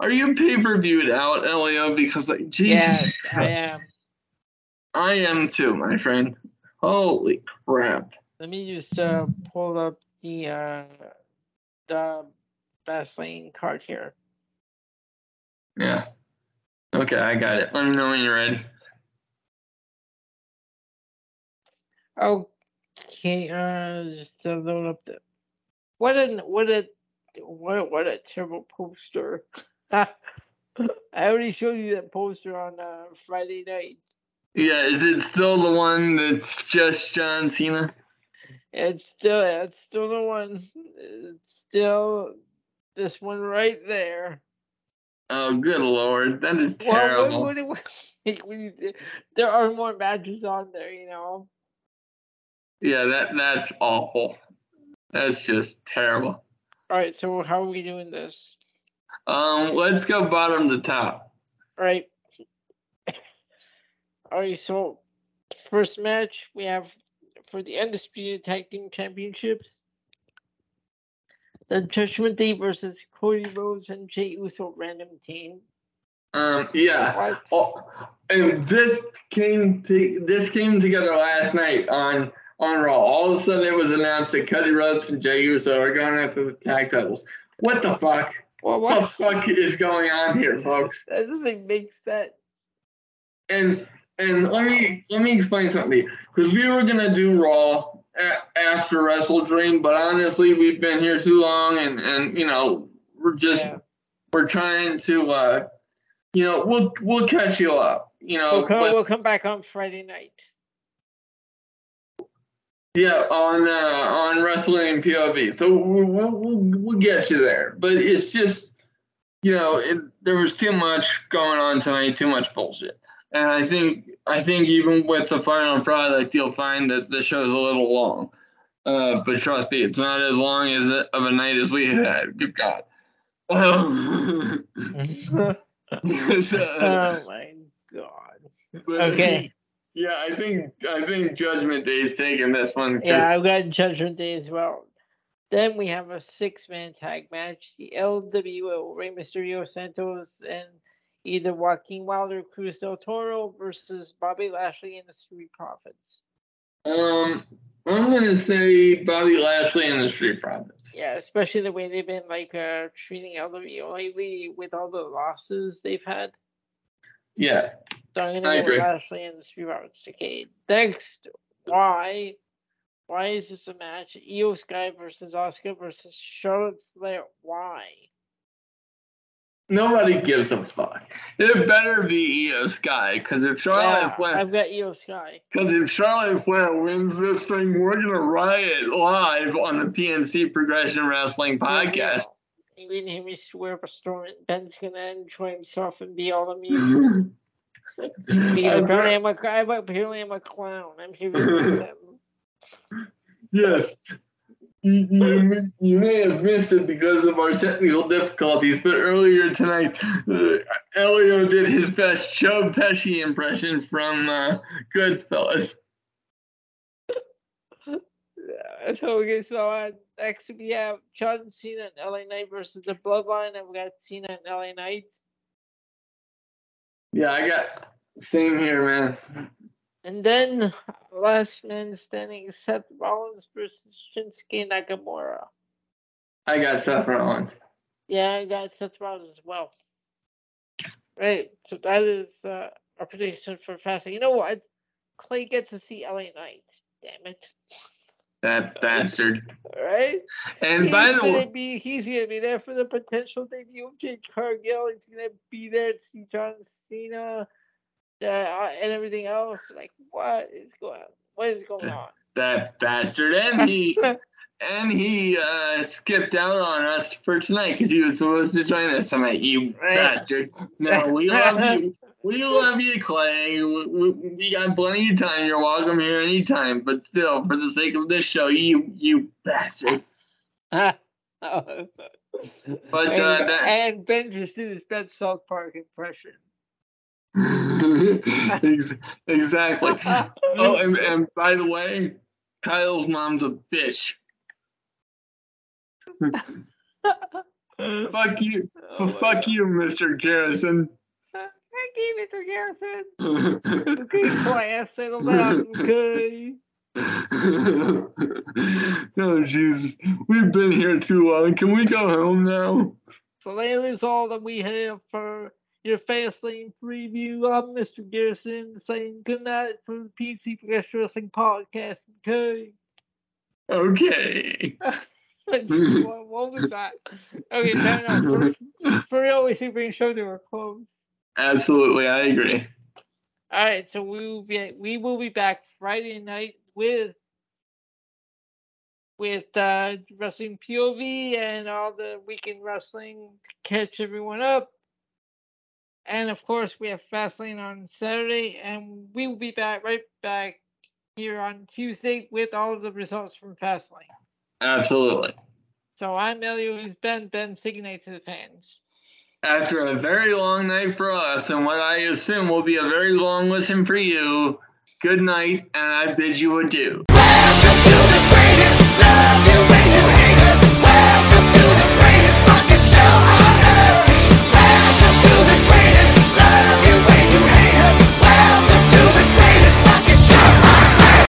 Are you pay-per-viewed out, Elio? Because like Jesus yeah, I am. I am too, my friend. Holy crap. Let me just uh, pull up the uh, the Fastlane card here. Yeah. Okay, I got it. Let me know when you're ready. Okay, uh, just load up the. What a what a what what a terrible poster. I already showed you that poster on uh, Friday night. Yeah, is it still the one that's just John Cena? It's still it's still the one. It's still this one right there. Oh, good lord, that is Well, terrible. what, what, what, when you- there are more matches on there, you know. Yeah, that that's awful. That's just terrible. All right, so how are we doing this? Um, let's go bottom to top. All right. All right, so first match we have for the undisputed tag team championships. The Judgment Day versus Cody Rhodes and Jay Uso random team. Um, yeah. Oh, and this came to, this came together last night on on Raw. All of a sudden, it was announced that Cody Rhodes and Jay Uso are going after the tag titles. What the fuck? Well, What the fuck is going on here, folks? That doesn't make sense. And and let me let me explain something because we were gonna do Raw a- after WrestleDream, but honestly, we've been here too long, and and you know we're just Yeah. we're trying to uh you know we'll we'll catch you up, you know. We'll come, but- we'll come back on Friday night. Yeah, on uh, on wrestling POV. So we'll, we'll, we'll, we'll get you there. But it's just, you know, it, there was too much going on tonight, too much bullshit. And I think I think even with the final product, you'll find that the show's a little long. Uh, but trust me, it's not as long as a, of a night as we had. Good God. Um, oh my god. but, Okay. Yeah, I think I think Judgment Day's taking this one. Yeah, I've got Judgment Day as well. Then we have a six man tag match. The LWO, Rey Mysterio Santos and either Joaquin Wilder, Cruz del Toro versus Bobby Lashley and the Street Profits. Um, I'm gonna say Bobby Lashley and the Street Profits. Yeah, especially the way they've been like uh, treating LWO lately with all the losses they've had. Yeah, So I'm gonna I go with agree. Lashley and the Street Profits. Okay, next, why? Why is this a match? Iyo Sky versus Asuka versus Charlotte Flair. Why? nobody gives a fuck. It better be Iyo Sky, because if Charlotte Yeah, Flair, I've got Iyo Sky. because if Charlotte Flair wins this thing, we're gonna riot live on the PNC Progression Wrestling podcast. You didn't hear me swear a storm. Ben's gonna enjoy himself and be all amused. Apparently I'm a, I'm apparently I'm a clown. I'm here. Yes. You, you, may- you may have missed it because of our technical difficulties, but earlier tonight, uh, Elio did his best Joe Pesci impression from uh, Goodfellas. Yeah, okay, so uh, next we have John Cena and LA Knight versus the Bloodline, and we got Cena and LA Knight. Yeah, I got same here, man. And then last man standing, Seth Rollins versus Shinsuke Nakamura. I got Seth Rollins. Yeah, I got Seth Rollins as well. Right, so that is uh, our prediction for Fastlane. You know what? Clay gets to see LA Knight. Damn it! That bastard. Right? And he's by the way, be he's gonna be there for the potential debut of Jade Cargill. He's gonna be there to see John Cena uh, and everything else. Like, what is going? What is going on? that bastard, and he and he uh, skipped out on us for tonight because he was supposed to join us tonight. You Right. bastard! No, we love you. We love you, Clay. We, we, we got plenty of time. You're welcome here anytime. But still, for the sake of this show, you you bastard. but But, and, uh, that- and Ben just did his best South Park impression. Ex- exactly. Oh, and, and by the way, Kyle's mom's a bitch. Fuck you. Oh Fuck you, Mr. Garrison. Thank you, Mr. Garrison. Okay, class, settle down, okay? oh Jesus, we've been here too long. Can we go home now? So that is all that we have for your Fastlane preview. I'm Mr. Garrison saying good night for the PC Wrestling Podcast, okay? Okay. what, what was that? Okay, no, no, for, for real, we should bring show to a close. Absolutely, I agree. All right, so we will be we will be back Friday night with with uh, wrestling POV and all the weekend wrestling to catch everyone up. And of course, we have Fastlane on Saturday, and we will be back right back here on Tuesday with all of the results from Fastlane. Absolutely. So I'm Elio, who's Ben. Ben, signate to the fans. After a very long night for us, and what I assume will be a very long listen for you, good night, and I bid you adieu. Welcome to the greatest, love you and you hate. Welcome to the greatest fucking show.